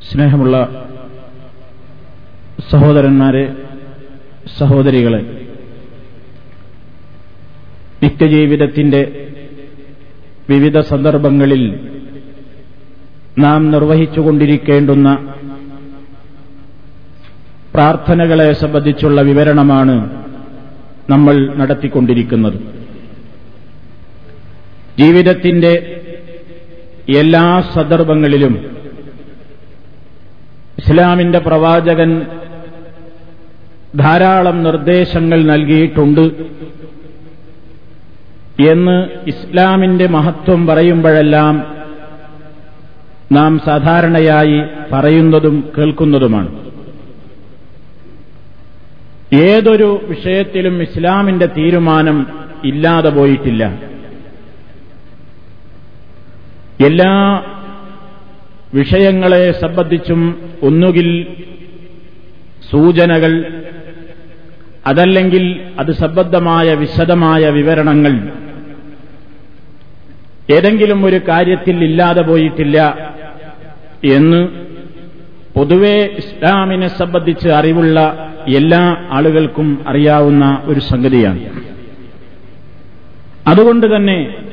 സ്നേഹമുള്ള സഹോദരന്മാരെ സഹോദരികളെ നിത്യജീവിതത്തിന്റെ വിവിധ സന്ദർഭങ്ങളിൽ നാം നിർവഹിച്ചുകൊണ്ടിരിക്കേണ്ടുന്ന പ്രാർത്ഥനകളെ സംബന്ധിച്ചുള്ള വിവരണമാണ് നമ്മൾ നടത്തിക്കൊണ്ടിരിക്കുന്നത്. ജീവിതത്തിന്റെ എല്ലാ സന്ദർഭങ്ങളിലും ഇസ്ലാമിന്റെ പ്രവാചകൻ ധാരാളം നിർദ്ദേശങ്ങൾ നൽകിയിട്ടുണ്ട് എന്ന് ഇസ്ലാമിന്റെ മഹത്വം പറയുമ്പോഴെല്ലാം നാം സാധാരണയായി പറയുന്നതും കേൾക്കുന്നതുമാണ്. ഏതൊരു വിഷയത്തിലും ഇസ്ലാമിന്റെ തീരുമാനം ഇല്ലാതെ പോയിട്ടില്ല. എല്ലാ വിഷയങ്ങളെ സംബന്ധിച്ചും ഒന്നുകിൽ സൂചനകൾ അതല്ലെങ്കിൽ അത് സംബന്ധമായ വിശദമായ വിവരണങ്ങൾ. ഏതെങ്കിലും ഒരു കാര്യത്തിൽ ഇല്ലാതെ പോയിട്ടില്ല എന്ന് പൊതുവെ ഇസ്ലാമിനെ സംബന്ധിച്ച് അറിവുള്ള എല്ലാ ആളുകൾക്കും അറിയാവുന്ന ഒരു സംഗതിയാണ്. അതുകൊണ്ട് തന്നെ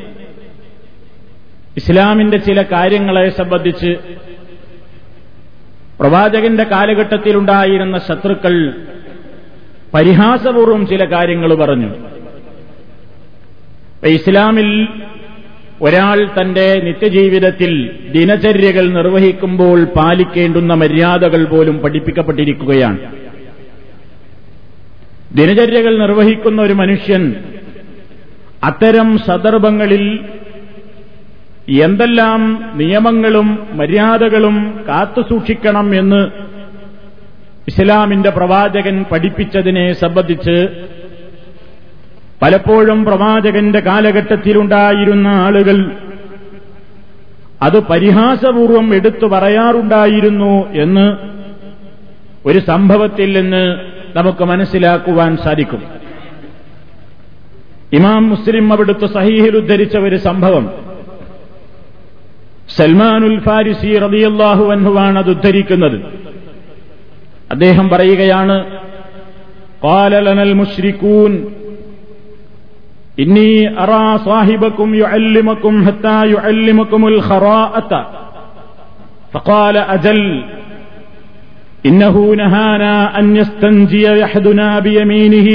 ഇസ്ലാമിന്റെ ചില കാര്യങ്ങളെ സംബന്ധിച്ച് പ്രവാചകന്റെ കാലഘട്ടത്തിലുണ്ടായിരുന്ന ശത്രുക്കൾ പരിഹാസപൂർവം ചില കാര്യങ്ങൾ പറഞ്ഞു. ഇസ്ലാമിൽ ഒരാൾ തന്റെ നിത്യജീവിതത്തിൽ ദിനചര്യകൾ നിർവഹിക്കുമ്പോൾ പാലിക്കേണ്ടുന്ന മര്യാദകൾ പോലും പഠിപ്പിക്കപ്പെട്ടിരിക്കുകയാണ്. ദിനചര്യകൾ നിർവഹിക്കുന്ന ഒരു മനുഷ്യൻ അത്തരം സന്ദർഭങ്ങളിൽ എന്തെല്ലാം നിയമങ്ങളും മര്യാദകളും കാത്തുസൂക്ഷിക്കണം എന്ന് ഇസ്ലാമിന്റെ പ്രവാചകൻ പഠിപ്പിച്ചതിനെ സംബന്ധിച്ച് പലപ്പോഴും പ്രവാചകന്റെ കാലഘട്ടത്തിലുണ്ടായിരുന്ന ആളുകൾ അത് പരിഹാസപൂർവം എടുത്തു പറയാറുണ്ടായിരുന്നു എന്ന് ഒരു സംഭവത്തിൽ നിന്ന് നമുക്ക് മനസ്സിലാക്കുവാൻ സാധിക്കും. ഇമാം മുസ്ലിം അവിടുത്തെ സഹീഹിൽ ഉദ്ധരിച്ച ഒരു സംഭവം. സൽമാനുൽ ഫാരിസി റതിയല്ലാഹു അൻഹുവാണ് അത് ഉദ്ധരിക്കുന്നത് അദ്ദേഹം പറയുകയാണ് കാലലനൽ മുഷ്രിക്കൂൻ ഇന്നി അറാ സാഹിബക്കും യുഅല്ലിമക്കും ഹത്താ യുഅല്ലിമക്കുമുൽ ഖറാഅത فقال أجل إنه نهانا أن يستنجي يحدنا بيمينه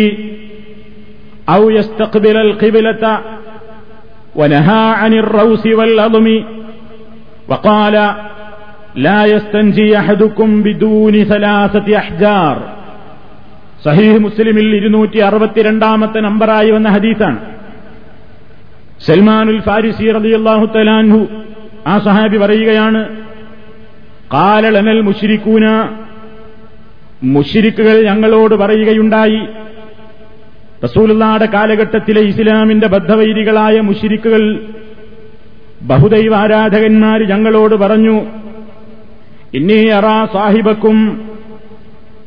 أو يستقبل القبلة ونهى عن الروس والأضم وقال لا يستنجي أحدكم بدون ثلاثة أحجار സഹീഹ് മുസ്ലിമിൽ ഇരുന്നൂറ്റി അറുപത്തിരണ്ടാമത്തെ നമ്പറായി വന്ന ഹദീസാണ് സൽമാനുൽ ഫാരിസി റളിയല്ലാഹു തലാൻഹു ആ സഹാബി പറയുകയാണ് കാലളനൽ മുഷിരിക്കൂന മുഷിരിക്കുകൾ ഞങ്ങളോട് പറയുകയുണ്ടായി റസൂലുള്ളാടെ കാലഘട്ടത്തിലെ ഇസ്ലാമിന്റെ ബദ്ധവൈരികളായ മുഷിരിക്കുകൾ ബഹുദൈവാരാധകന്മാർ ഞങ്ങളോട് പറഞ്ഞു ഇന്നീ അറാ സാഹിബക്കും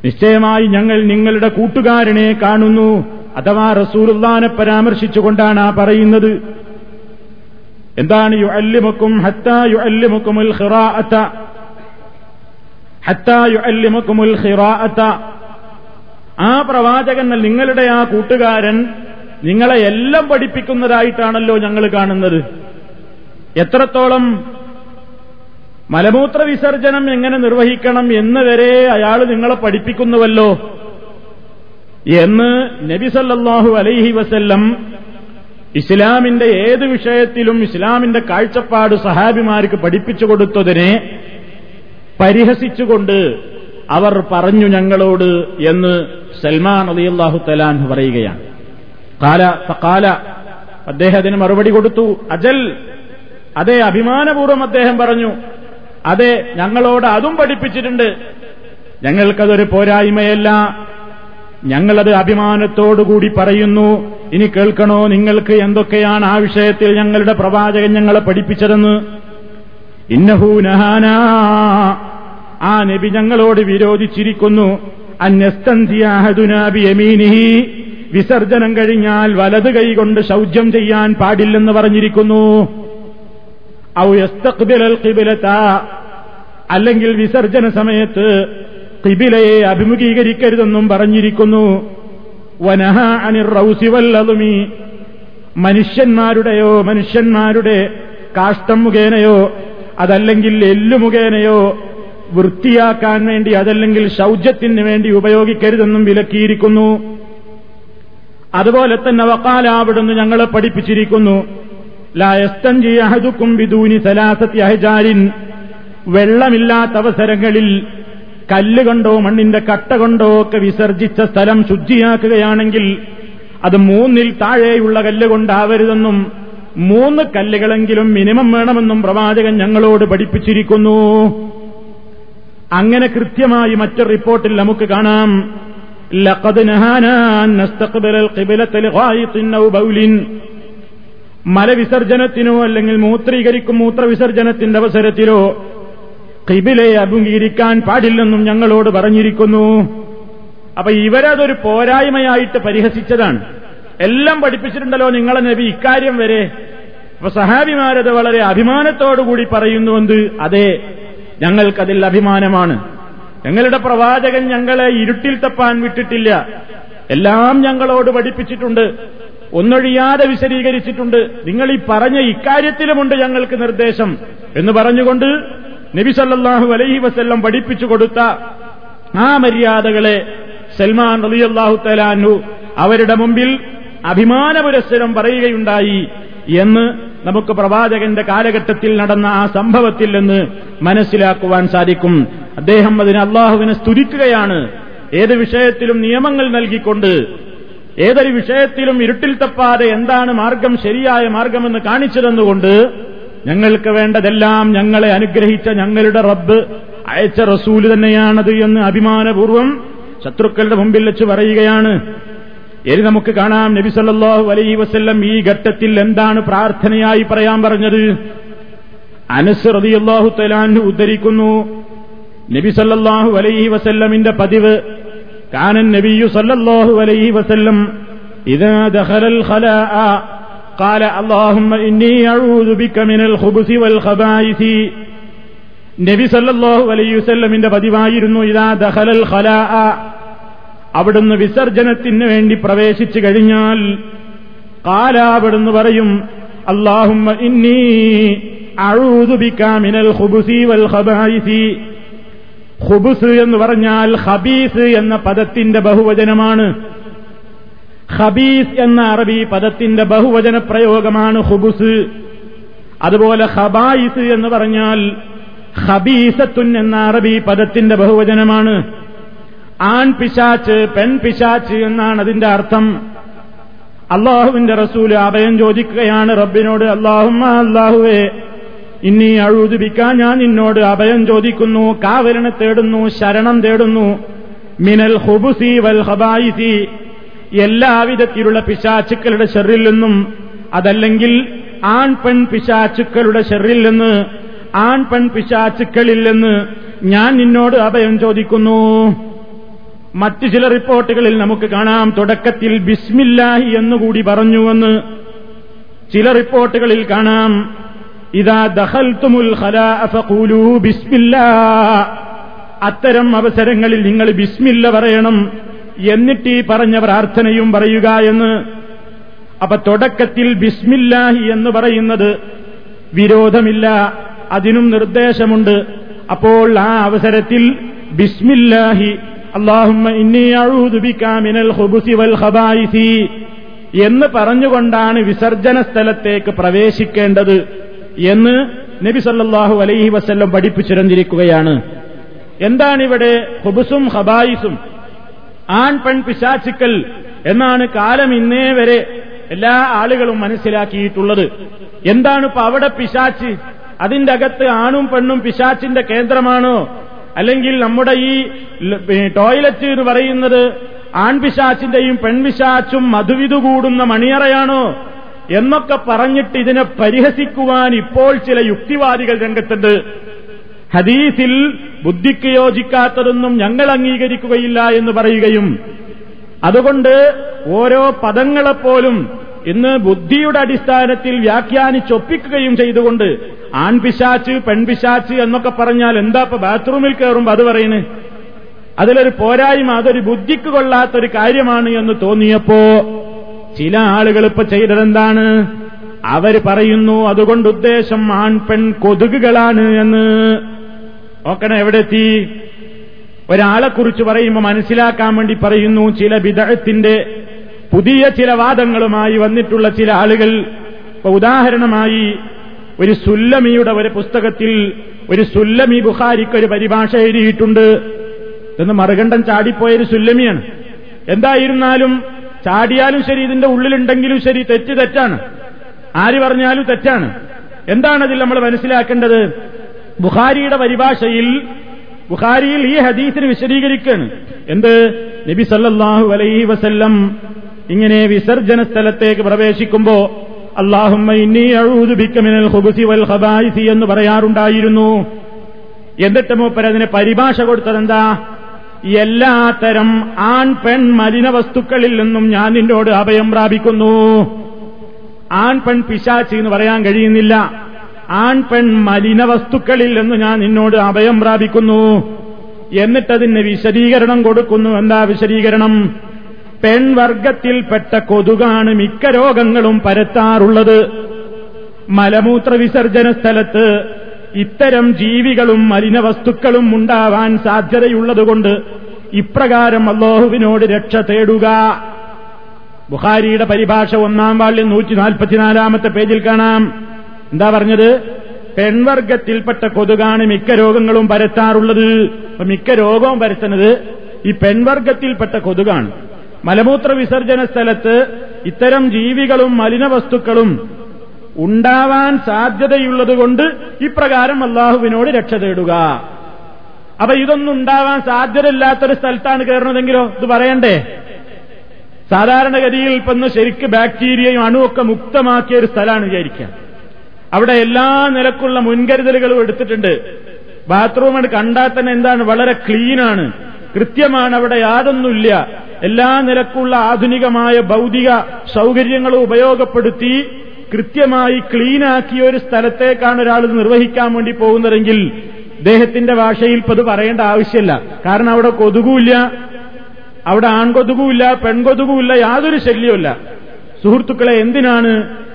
നിശ്ചയമായി ഞങ്ങൾ നിങ്ങളുടെ കൂട്ടുകാരനെ കാണുന്നു അഥവാ റസൂലുല്ലാനെ പരാമർശിച്ചുകൊണ്ടാണ് ആ പറയുന്നത്. എന്താണ് യു അല്ലിമുക്കും ഹത്താ യു അല്ലിമുക്കുമുൽ ഖിറാഅത്ത ഹത്താ യു അല്ലിമുക്കുമുൽ ആ പ്രവാചകൻ നിങ്ങളുടെ ആ കൂട്ടുകാരൻ നിങ്ങളെ എല്ലാം പഠിപ്പിക്കുന്നതായിട്ടാണല്ലോ ഞങ്ങൾ കാണുന്നത്. എത്രത്തോളം മലമൂത്ര വിസർജനം എങ്ങനെ നിർവഹിക്കണം എന്ന് വരെ അയാൾ നിങ്ങളെ പഠിപ്പിക്കുന്നുവല്ലോ എന്ന് നബിസല്ലാഹു അലൈഹി വസല്ലം ഇസ്ലാമിന്റെ ഏത് വിഷയത്തിലും ഇസ്ലാമിന്റെ കാഴ്ചപ്പാട് സഹാബിമാർക്ക് പഠിപ്പിച്ചു കൊടുത്തതിനെ പരിഹസിച്ചുകൊണ്ട് അവർ പറഞ്ഞു ഞങ്ങളോട് എന്ന് സൽമാൻ അലിയല്ലാഹു തലാൻ പറയുകയാണ്. കാല കാല അദ്ദേഹത്തിന് മറുപടി കൊടുത്തു. അജൽ അതെ അഭിമാനപൂർവം അദ്ദേഹം പറഞ്ഞു അതെ ഞങ്ങളോട് അതും പഠിപ്പിച്ചിട്ടുണ്ട്. ഞങ്ങൾക്കതൊരു പോരായ്മയല്ല. ഞങ്ങളത് അഭിമാനത്തോടുകൂടി പറയുന്നു. ഇനി കേൾക്കണോ? നിങ്ങൾക്ക് എന്തൊക്കെയാണ് ആ വിഷയത്തിൽ ഞങ്ങളുടെ പ്രവാചകൻ ഞങ്ങളെ പഠിപ്പിച്ചതെന്ന്? ഇന്നഹൂനഹാന ആ നബി ഞങ്ങളോട് വിരോധിച്ചിരിക്കുന്നു. അന്യസ്തന്തിയാഹദുനാബിയമീനിഹി വിസർജനം കഴിഞ്ഞാൽ വലത് കൈകൊണ്ട് ശൗചം ചെയ്യാൻ പാടില്ലെന്ന് പറഞ്ഞിരിക്കുന്നു. അല്ലെങ്കിൽ വിസർജന സമയത്ത് കിബിലയെ അഭിമുഖീകരിക്കരുതെന്നും പറഞ്ഞിരിക്കുന്നു. വനഹ അനിർ റൗസി വല്ലതുമി. മനുഷ്യന്മാരുടെയോ മനുഷ്യന്മാരുടെ കാഷ്ടം മുഖേനയോ അതല്ലെങ്കിൽ എല്ലു മുഖേനയോ വൃത്തിയാക്കാൻ വേണ്ടി അതല്ലെങ്കിൽ ശൗചത്തിന് വേണ്ടി ഉപയോഗിക്കരുതെന്നും വിലക്കിയിരിക്കുന്നു. അതുപോലെ തന്നെ വക്കാല അവിടുന്ന് ഞങ്ങളെ പഠിപ്പിച്ചിരിക്കുന്നു. ലായസ്തഞ്ചി അഹദുക്കും ബിദൂനി അഹജാരിൻ വെള്ളമില്ലാത്ത അവസരങ്ങളിൽ കല്ലുകൊണ്ടോ മണ്ണിന്റെ കട്ട കൊണ്ടോ ഒക്കെ വിസർജിച്ച സ്ഥലം ശുചിയാക്കുകയാണെങ്കിൽ അത് മൂന്നിൽ താഴെയുള്ള കല്ലുകൊണ്ടാവരുതെന്നും മൂന്ന് കല്ലുകളെങ്കിലും മിനിമം വേണമെന്നും പ്രവാചകൻ ഞങ്ങളോട് പഠിപ്പിച്ചിരിക്കുന്നു. അങ്ങനെ കൃത്യമായി മറ്റൊരു റിപ്പോർട്ടിൽ നമുക്ക് കാണാം. ലഖദ് നഹാനാൻ നസ്തഖ്ബിലൽ ഖിബ്ലത ലിഗായിത്തിൻ ഔ മലവിസർജനത്തിനോ അല്ലെങ്കിൽ മൂത്രീകരിക്കും മൂത്രവിസർജനത്തിന്റെ അവസരത്തിലോ കിബിലെ അഭിമുഖീകരിക്കാൻ പാടില്ലെന്നും ഞങ്ങളോട് പറഞ്ഞിരിക്കുന്നു. അപ്പൊ ഇവരതൊരു പോരായ്മയായിട്ട് പരിഹസിച്ചതാണ്. എല്ലാം പഠിപ്പിച്ചിട്ടുണ്ടല്ലോ നിങ്ങളെ നബി ഇക്കാര്യം വരെ. അപ്പൊ സഹാബിമാരത് വളരെ അഭിമാനത്തോടുകൂടി പറയുന്നുവെന്ന് അതെ ഞങ്ങൾക്കതിൽ അഭിമാനമാണ്. ഞങ്ങളുടെ പ്രവാചകൻ ഞങ്ങളെ ഇരുട്ടിൽ തപ്പാൻ വിട്ടിട്ടില്ല. എല്ലാം ഞങ്ങളോട് പഠിപ്പിച്ചിട്ടുണ്ട്. ഒന്നൊഴിയാതെ വിശദീകരിച്ചിട്ടുണ്ട്. നിങ്ങൾ ഈ പറഞ്ഞ ഇക്കാര്യത്തിലുമുണ്ട് ഞങ്ങൾക്ക് നിർദ്ദേശം. എന്ന് പറഞ്ഞുകൊണ്ട് നബി സല്ലാഹു അലൈഹി വസ്ല്ലം പഠിപ്പിച്ചു കൊടുത്ത ആ മര്യാദകളെ സൽമാൻ റലിയല്ലാഹു തലാനു അവരുടെ മുമ്പിൽ അഭിമാന പുരസ്സരം പറയുകയുണ്ടായി എന്ന് നമുക്ക് പ്രവാചകന്റെ കാലഘട്ടത്തിൽ നടന്ന ആ സംഭവത്തിൽ നിന്ന് മനസ്സിലാക്കുവാൻ സാധിക്കും. അദ്ദേഹം അതിന് അള്ളാഹുവിനെ സ്തുതിക്കുകയാണ്. ഏത് വിഷയത്തിലും നിയമങ്ങൾ നൽകിക്കൊണ്ട് ഏതൊരു വിഷയത്തിലും ഇരുട്ടിൽ തപ്പാതെ എന്താണ് മാർഗം ശരിയായ മാർഗമെന്ന് കാണിച്ചു തന്നുകൊണ്ട് ഞങ്ങൾക്ക് വേണ്ടതെല്ലാം ഞങ്ങളെ അനുഗ്രഹിച്ച ഞങ്ങളുടെ റബ്ബ് അയച്ച റസൂൽ തന്നെയാണത് എന്ന് അഭിമാനപൂർവം ശത്രുക്കളുടെ മുമ്പിൽ വെച്ച് പറയുകയാണ്. ഇനി നമുക്ക് കാണാം നബി സല്ലാഹു അലൈഹി വസ്ല്ലം ഈ ഘട്ടത്തിൽ എന്താണ് പ്രാർത്ഥനയായി പറയാൻ പറഞ്ഞത്. അനസ് റതിയല്ലാഹു തലാൻ ഉദ്ധരിക്കുന്നു. നബി സല്ലാഹു അലൈഹി വസല്ലമിന്റെ പതിവ് കാനൻ നബിയു സല്ലല്ലാഹു അലൈഹി വസല്ലം ഇതാ ദഖലൽ ഖലാഅ قال اللهم إني أعوذ بك من الخبث والخبائث നബി സല്ലല്ലാഹു അലൈഹി വസല്ലമിന്റെ പതിവായിരുന്നു ഇതാ ദഖലൽ ഖലാഅ അവിടുന്ന് വിസർജനത്തിന് വേണ്ടി പ്രവേശിച്ചു കഴിഞ്ഞാൽ കാല അവിടുന്ന് പറയും അള്ളാഹുമ്മ ഇന്നി അഴൂതു ബിക മിനൽ ഖുബുസി വൽ ഖബായിസി ഖുബുസ് എന്ന് പറഞ്ഞാൽ ഹബീസ് എന്ന പദത്തിന്റെ ബഹുവചനമാണ്. ഹബീസ് എന്ന അറബി പദത്തിന്റെ ബഹുവചന പ്രയോഗമാണ് ഖുബുസ് അതുപോലെ ഹബായിസ് എന്ന് പറഞ്ഞാൽ ഹബീസത്തുൻ എന്ന അറബി പദത്തിന്റെ ബഹുവചനമാണ്. ആൺ പിശാച്ച് പെൺ പിശാച്ച് എന്നാണ് അതിന്റെ അർത്ഥം. അള്ളാഹുവിന്റെ റസൂൽ അഭയം ചോദിക്കുകയാണ് റബ്ബിനോട് അള്ളാഹുമ്മ അള്ളാഹുവേ ഇനി അഴുതുപിക്കാൻ ഞാൻ നിന്നോട് അഭയം ചോദിക്കുന്നു കാവലിന് തേടുന്നു ശരണം തേടുന്നു. മിനൽ ഹുബുസി വൽ ഹബായിസി. എല്ലാവിധത്തിലുള്ള പിശാച്ചുക്കളുടെ ഷെറിൽ നിന്നും അതല്ലെങ്കിൽ ആൺ പെൺ പിശാച്ചുക്കളുടെ ഷെറിൽ നിന്ന് ആൺ പെൺ പിശാച്ചുക്കളിൽ നിന്ന് ഞാൻ നിന്നോട് അഭയം ചോദിക്കുന്നു. മറ്റു ചില റിപ്പോർട്ടുകളിൽ നമുക്ക് കാണാം തുടക്കത്തിൽ ബിസ്മില്ലാഹി എന്നുകൂടി പറഞ്ഞുവെന്ന്. ചില റിപ്പോർട്ടുകളിൽ കാണാം ഇതാ ദഹൽത്തുമുൽ ഖലാഅഫഖൂലൂ ബിസ്മില്ലാ. അത്തരം അവസരങ്ങളിൽ നിങ്ങൾ ബിസ്മില്ല പറയണം. എന്നിട്ട് ഈ പറഞ്ഞ പ്രാർത്ഥനയും പറയുക എന്ന്. അപ്പൊ തുടക്കത്തിൽ ബിസ്മില്ലാഹി എന്ന് പറയുന്നത് വിരോധമില്ല അതിനും നിർദ്ദേശമുണ്ട്. അപ്പോൾ ആ അവസരത്തിൽ ബിസ്മില്ലാഹി അള്ളാഹുമ്മ ഇന്നി അഊദു ബിക മിനൽ ഖുബുസി വൽ എന്ന് പറഞ്ഞുകൊണ്ടാണ് വിസർജന സ്ഥലത്തേക്ക് പ്രവേശിക്കേണ്ടത്. എന്ന് നബി സല്ലാഹു അലൈഹി വസ്ല്ലം പഠിപ്പിച്ചിരുന്നിരിക്കുകയാണ്. എന്താണിവിടെ ഹുബുസും ഹബായിസും? ആൺ പെൺ പിശാചിക്കൽ എന്നാണ് കാലം ഇന്നേ വരെ എല്ലാ ആളുകളും മനസ്സിലാക്കിയിട്ടുള്ളത്. എന്താണ് ഇപ്പൊ അവിടെ പിശാച്ച്? അതിന്റെ അകത്ത് ആണും പെണ്ണും പിശാച്ചിന്റെ കേന്ദ്രമാണോ? അല്ലെങ്കിൽ നമ്മുടെ ഈ ടോയ്ലറ്റ് എന്ന് പറയുന്നത് ആൺപിശാച്ചിന്റെയും പെൺപിശാച്ചും മധുവിധു കൂടുന്ന മണിയറയാണോ? എന്നൊക്കെ പറഞ്ഞിട്ട് ഇതിനെ പരിഹസിക്കുവാൻ ഇപ്പോൾ ചില യുക്തിവാദികൾ രംഗത്തുണ്ട്. ഹദീസിൽ ബുദ്ധിക്ക് യോജിക്കാത്തതൊന്നും ഞങ്ങൾ അംഗീകരിക്കുകയില്ല എന്ന് പറയുകയും അതുകൊണ്ട് ഓരോ പദങ്ങളെപ്പോലും ഇന്ന് ബുദ്ധിയുടെ അടിസ്ഥാനത്തിൽ വ്യാഖ്യാനിച്ചൊപ്പിക്കുകയും ചെയ്തുകൊണ്ട് ആൺപിശാച്ച് പെൺപിശാച്ച് എന്നൊക്കെ പറഞ്ഞാൽ എന്താ ഇപ്പൊ ബാത്റൂമിൽ കയറുമ്പോ അത് പറയുന്നത് അതിലൊരു പോരായ്മ അതൊരു ബുദ്ധിക്ക് കൊള്ളാത്തൊരു കാര്യമാണ് എന്ന് തോന്നിയപ്പോ ചില ആളുകൾ ഇപ്പൊ ചെയ്തതെന്താണ്? അവർ പറയുന്നു അതുകൊണ്ട് ഉദ്ദേശം ആൺ പെൺ കൊതുകുകളാണ് എന്ന്. നോക്കണം എവിടെ എത്തി ഒരാളെക്കുറിച്ച് പറയുമ്പോൾ മനസ്സിലാക്കാൻ വേണ്ടി പറയുന്നു ചില വിദഗ്ധത്തിന്റെ പുതിയ ചില വാദങ്ങളുമായി വന്നിട്ടുള്ള ചില ആളുകൾ. ഇപ്പൊ ഉദാഹരണമായി ഒരു സുല്ലമിയുടെ ഒരു പുസ്തകത്തിൽ ഒരു സുല്ലമി ബുഖാരിക്ക് ഒരു പരിഭാഷ എഴുതിയിട്ടുണ്ട്. എന്ന് മറുകണ്ഠം ചാടിപ്പോയൊരു സുല്ലമിയാണ്. എന്തായിരുന്നാലും ചാടിയാലും ശരി ഇതിന്റെ ഉള്ളിലുണ്ടെങ്കിലും ശരി തെറ്റ് തെറ്റാണ്. ആര് പറഞ്ഞാലും തെറ്റാണ്. എന്താണതിൽ നമ്മൾ മനസ്സിലാക്കേണ്ടത്? ബുഖാരിയുടെ പരിഭാഷയിൽ ബുഖാരിയിൽ ഈ ഹദീസിന് വിശദീകരിക്കുകയാണ് എന്ത്? നബി സല്ലാഹു അലൈഹി വസല്ലം ഇങ്ങനെ വിസർജന സ്ഥലത്തേക്ക് പ്രവേശിക്കുമ്പോ അള്ളാഹുമ്മ ഇന്നി വൽ എന്ന് പറയാറുണ്ടായിരുന്നു. എന്നിട്ട് മൂപ്പരതിന് പരിഭാഷ കൊടുത്തതെന്താ? എല്ലാത്തരം ആൺ പെൺ മലിന വസ്തുക്കളിൽ നിന്നും ഞാൻ നിന്നോട് അഭയം പ്രാപിക്കുന്നു. ആൺ പെൺ പിശാച്ചി എന്ന് പറയാൻ കഴിയുന്നില്ല. ആൺ പെൺ മലിന വസ്തുക്കളിൽ നിന്ന് ഞാൻ നിന്നോട് അഭയം പ്രാപിക്കുന്നു. എന്നിട്ടതിന് വിശദീകരണം കൊടുക്കുന്നു. എന്താ വിശദീകരണം? പെൺവർഗത്തിൽപ്പെട്ട കൊതുകാണ് മിക്ക രോഗങ്ങളും പരത്താറുള്ളത്. മലമൂത്ര വിസർജന സ്ഥലത്ത് ഇത്തരം ജീവികളും മലിനവസ്തുക്കളും ഉണ്ടാവാൻ സാധ്യതയുള്ളതുകൊണ്ട് ഇപ്രകാരം അള്ളാഹുവിനോട് രക്ഷ തേടുക. ബുഹാരിയുടെ പരിഭാഷ ഒന്നാം വാളിൽ നൂറ്റി നാൽപ്പത്തിനാലാമത്തെ പേജിൽ കാണാം. എന്താ പറഞ്ഞത്? പെൺവർഗത്തിൽപ്പെട്ട കൊതുകാണ് മിക്ക രോഗങ്ങളും പരത്താറുള്ളത്. അപ്പൊ മിക്ക രോഗവും പരത്തുന്നത് ഈ പെൺവർഗത്തിൽപ്പെട്ട കൊതുകാണ്. മലമൂത്ര വിസർജന സ്ഥലത്ത് ഇത്തരം ജീവികളും മലിനവസ്തുക്കളും ഉണ്ടാവാൻ സാധ്യതയുള്ളതുകൊണ്ട് ഇപ്രകാരം അള്ളാഹുവിനോട് രക്ഷ തേടുക. അപ്പൊ ഇതൊന്നും ഉണ്ടാവാൻ സാധ്യതയില്ലാത്തൊരു സ്ഥലത്താണ് കയറണതെങ്കിലോ ഇത് പറയണ്ടേ? സാധാരണഗതിയിൽ ഇപ്പൊ ഒന്ന് ശരിക്ക് ബാക്ടീരിയയും അണുവൊക്കെ മുക്തമാക്കിയ ഒരു സ്ഥലമാണ് വിചാരിക്കാം അവിടെ എല്ലാ നിലക്കുള്ള മുൻകരുതലുകളും എടുത്തിട്ടുണ്ട്. ബാത്റൂം കണ്ടാൽ തന്നെ എന്താണ്? വളരെ ക്ലീനാണ് കൃത്യമാണ് അവിടെ യാതൊന്നുമില്ല. എല്ലാ നിലക്കുള്ള ആധുനികമായ ഭൗതിക സൗകര്യങ്ങളും ഉപയോഗപ്പെടുത്തി കൃത്യമായി ക്ലീനാക്കിയ ഒരു സ്ഥലത്തേക്കാണ് ഒരാൾ നിർവഹിക്കാൻ വേണ്ടി പോകുന്നതെങ്കിൽ അദ്ദേഹത്തിന്റെ ഭാഷയിൽ ഇപ്പൊ അത് പറയേണ്ട ആവശ്യമില്ല. കാരണം അവിടെ കൊതുകുമില്ല അവിടെ ആൺകൊതുകുമില്ല പെൺകൊതുകുമില്ല യാതൊരു ശല്യവുമില്ല. സുഹൃത്തുക്കളെ എന്തിനാണ്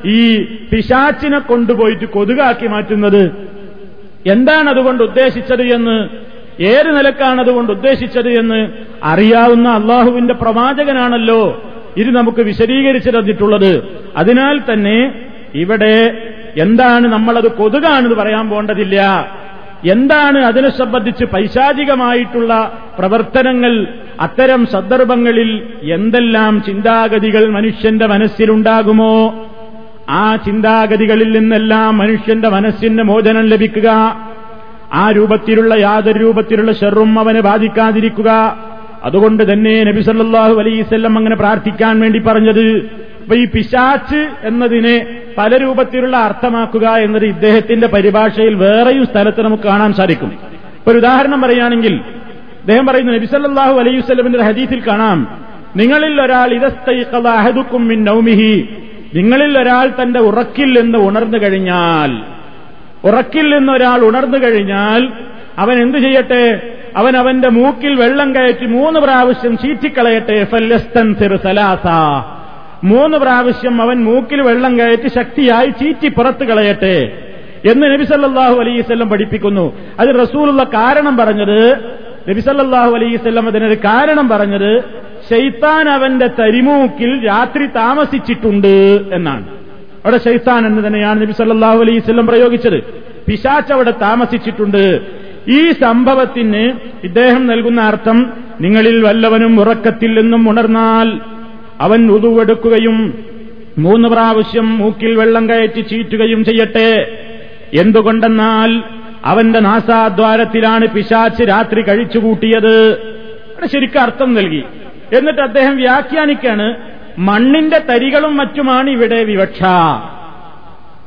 ഈ പിശാച്ചിനെ കൊണ്ടുപോയിട്ട് കൊതുകാക്കി മാറ്റുന്നത്? എന്താണ് അതുകൊണ്ട് ഉദ്ദേശിച്ചത് എന്ന് ഏത് നിലക്കാണ് അതുകൊണ്ട് ഉദ്ദേശിച്ചത് എന്ന് അറിയാവുന്ന അള്ളാഹുവിന്റെ പ്രവാചകനാണല്ലോ ഇത് നമുക്ക് വിശദീകരിച്ചു തന്നിട്ടുള്ളത്. അതിനാൽ തന്നെ ഇവിടെ എന്താണ് നമ്മളത് കൊതുകാണെന്ന് പറയാൻ പോണ്ടതില്ല. എന്താണ് അതിനെ സംബന്ധിച്ച് പൈശാചികമായിട്ടുള്ള പ്രവർത്തനങ്ങൾ അത്തരം സന്ദർഭങ്ങളിൽ എന്തെല്ലാം ചിന്താഗതികൾ മനുഷ്യന്റെ മനസ്സിലുണ്ടാകുമോ? ആ ചിന്താഗതികളിൽ നിന്നെല്ലാം മനുഷ്യന്റെ മനസ്സിന് മോചനം ലഭിക്കുക. ആ രൂപത്തിലുള്ള യാതൊരു രൂപത്തിലുള്ള ഷെറും അവനെ ബാധിക്കാതിരിക്കുക. അതുകൊണ്ട് തന്നെ നബി സല്ലല്ലാഹു അലൈവല്ലം അങ്ങനെ പ്രാർത്ഥിക്കാൻ വേണ്ടി പറഞ്ഞത് അപ്പൊ ഈ പിശാച്ച് എന്നതിനെ പല രൂപത്തിലുള്ള അർത്ഥമാക്കുക എന്നത് ഇദ്ദേഹത്തിന്റെ പരിഭാഷയിൽ വേറെയും സ്ഥലത്ത് നമുക്ക് കാണാൻ സാധിക്കും. ഇപ്പൊ ഒരു ഉദാഹരണം പറയുകയാണെങ്കിൽ അദ്ദേഹം പറയുന്നു നബി സല്ലല്ലാഹു അലൈഹി ഹദീസിൽ കാണാം നിങ്ങളിൽ ഒരാൾ ഇതസ്തൈഖദഅഹദുക്കും മിൻ നൗമിഹി നിങ്ങളിൽ ഒരാൾ തന്റെ ഉറക്കിൽ നിന്ന് ഉണർന്നു കഴിഞ്ഞാൽ ഉറക്കിൽ നിന്ന് ഒരാൾ ഉണർന്നു കഴിഞ്ഞാൽ അവൻ എന്തു ചെയ്യട്ടെ? അവൻ അവന്റെ മൂക്കിൽ വെള്ളം കയറ്റി മൂന്ന് പ്രാവശ്യം ചീറ്റിക്കളയട്ടെ സലാസ. മൂന്ന് പ്രാവശ്യം അവൻ മൂക്കിൽ വെള്ളം കയറ്റി ശക്തിയായി ചീറ്റി പുറത്തു കളയട്ടെ എന്ന് നബിസല്ലാഹു അലൈവല്ലം പഠിപ്പിക്കുന്നു. അത് റസൂലുള്ള കാരണം പറഞ്ഞത് നബിസല്ലാഹു അലൈവല്ലം അതിനൊരു കാരണം പറഞ്ഞത് ഷെയ്ത്താൻ അവന്റെ തരിമൂക്കിൽ രാത്രി താമസിച്ചിട്ടുണ്ട് എന്നാണ്. അവിടെ ഷെയ്ത്താൻ എന്ന് തന്നെയാണ് നബി സല്ലാഹു പ്രയോഗിച്ചത്. പിശാച്ച് അവിടെ താമസിച്ചിട്ടുണ്ട്. ഈ സംഭവത്തിന് ഇദ്ദേഹം നൽകുന്ന അർത്ഥം നിങ്ങളിൽ വല്ലവനും ഉറക്കത്തിൽ നിന്നും ഉണർന്നാൽ അവൻ ഉതുവെടുക്കുകയും മൂന്ന് പ്രാവശ്യം മൂക്കിൽ വെള്ളം കയറ്റി ചീറ്റുകയും ചെയ്യട്ടെ. എന്തുകൊണ്ടെന്നാൽ അവന്റെ നാസാദ്വാരത്തിലാണ് പിശാച്ച് രാത്രി കഴിച്ചുകൂട്ടിയത്. ശരിക്കും അർത്ഥം നൽകി. എന്നിട്ട് അദ്ദേഹം വ്യാഖ്യാനിക്കാണ് മണ്ണിന്റെ തരികളും മറ്റുമാണ് ഇവിടെ വിവക്ഷ.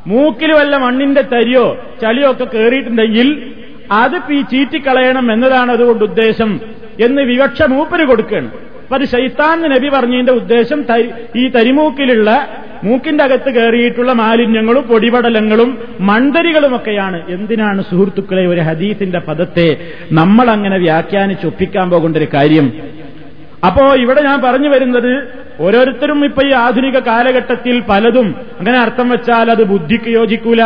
മൂക്കിൽ വല്ല മണ്ണിന്റെ തരിയോ ചളിയോ ഒക്കെ കയറിയിട്ടുണ്ടെങ്കിൽ അത് ഈ ചീറ്റിക്കളയണം എന്നതാണ് അതുകൊണ്ട് ഉദ്ദേശം എന്ന് വിവക്ഷ മൂപ്പര് കൊടുക്കുകയാണ്. അപ്പൊ അത് ശൈത്താൻ നബി പറഞ്ഞതിന്റെ ഉദ്ദേശം ഈ തരിമൂക്കിലുള്ള മൂക്കിന്റെ അകത്ത് കയറിയിട്ടുള്ള മാലിന്യങ്ങളും പൊടിപടലങ്ങളും മണ്ടരികളുമൊക്കെയാണ്. എന്തിനാണ് സുഹൃത്തുക്കളെ ഒരു ഹദീസിന്റെ പദത്തെ നമ്മൾ അങ്ങനെ വ്യാഖ്യാനിച്ച് ഒപ്പിക്കാൻ പോകേണ്ട ഒരു കാര്യം? അപ്പോ ഇവിടെ ഞാൻ പറഞ്ഞു വരുന്നത് ഓരോരുത്തരും ഇപ്പൊ ഈ ആധുനിക കാലഘട്ടത്തിൽ പലതും അങ്ങനെ അർത്ഥം വെച്ചാൽ അത് ബുദ്ധിക്ക് യോജിക്കൂല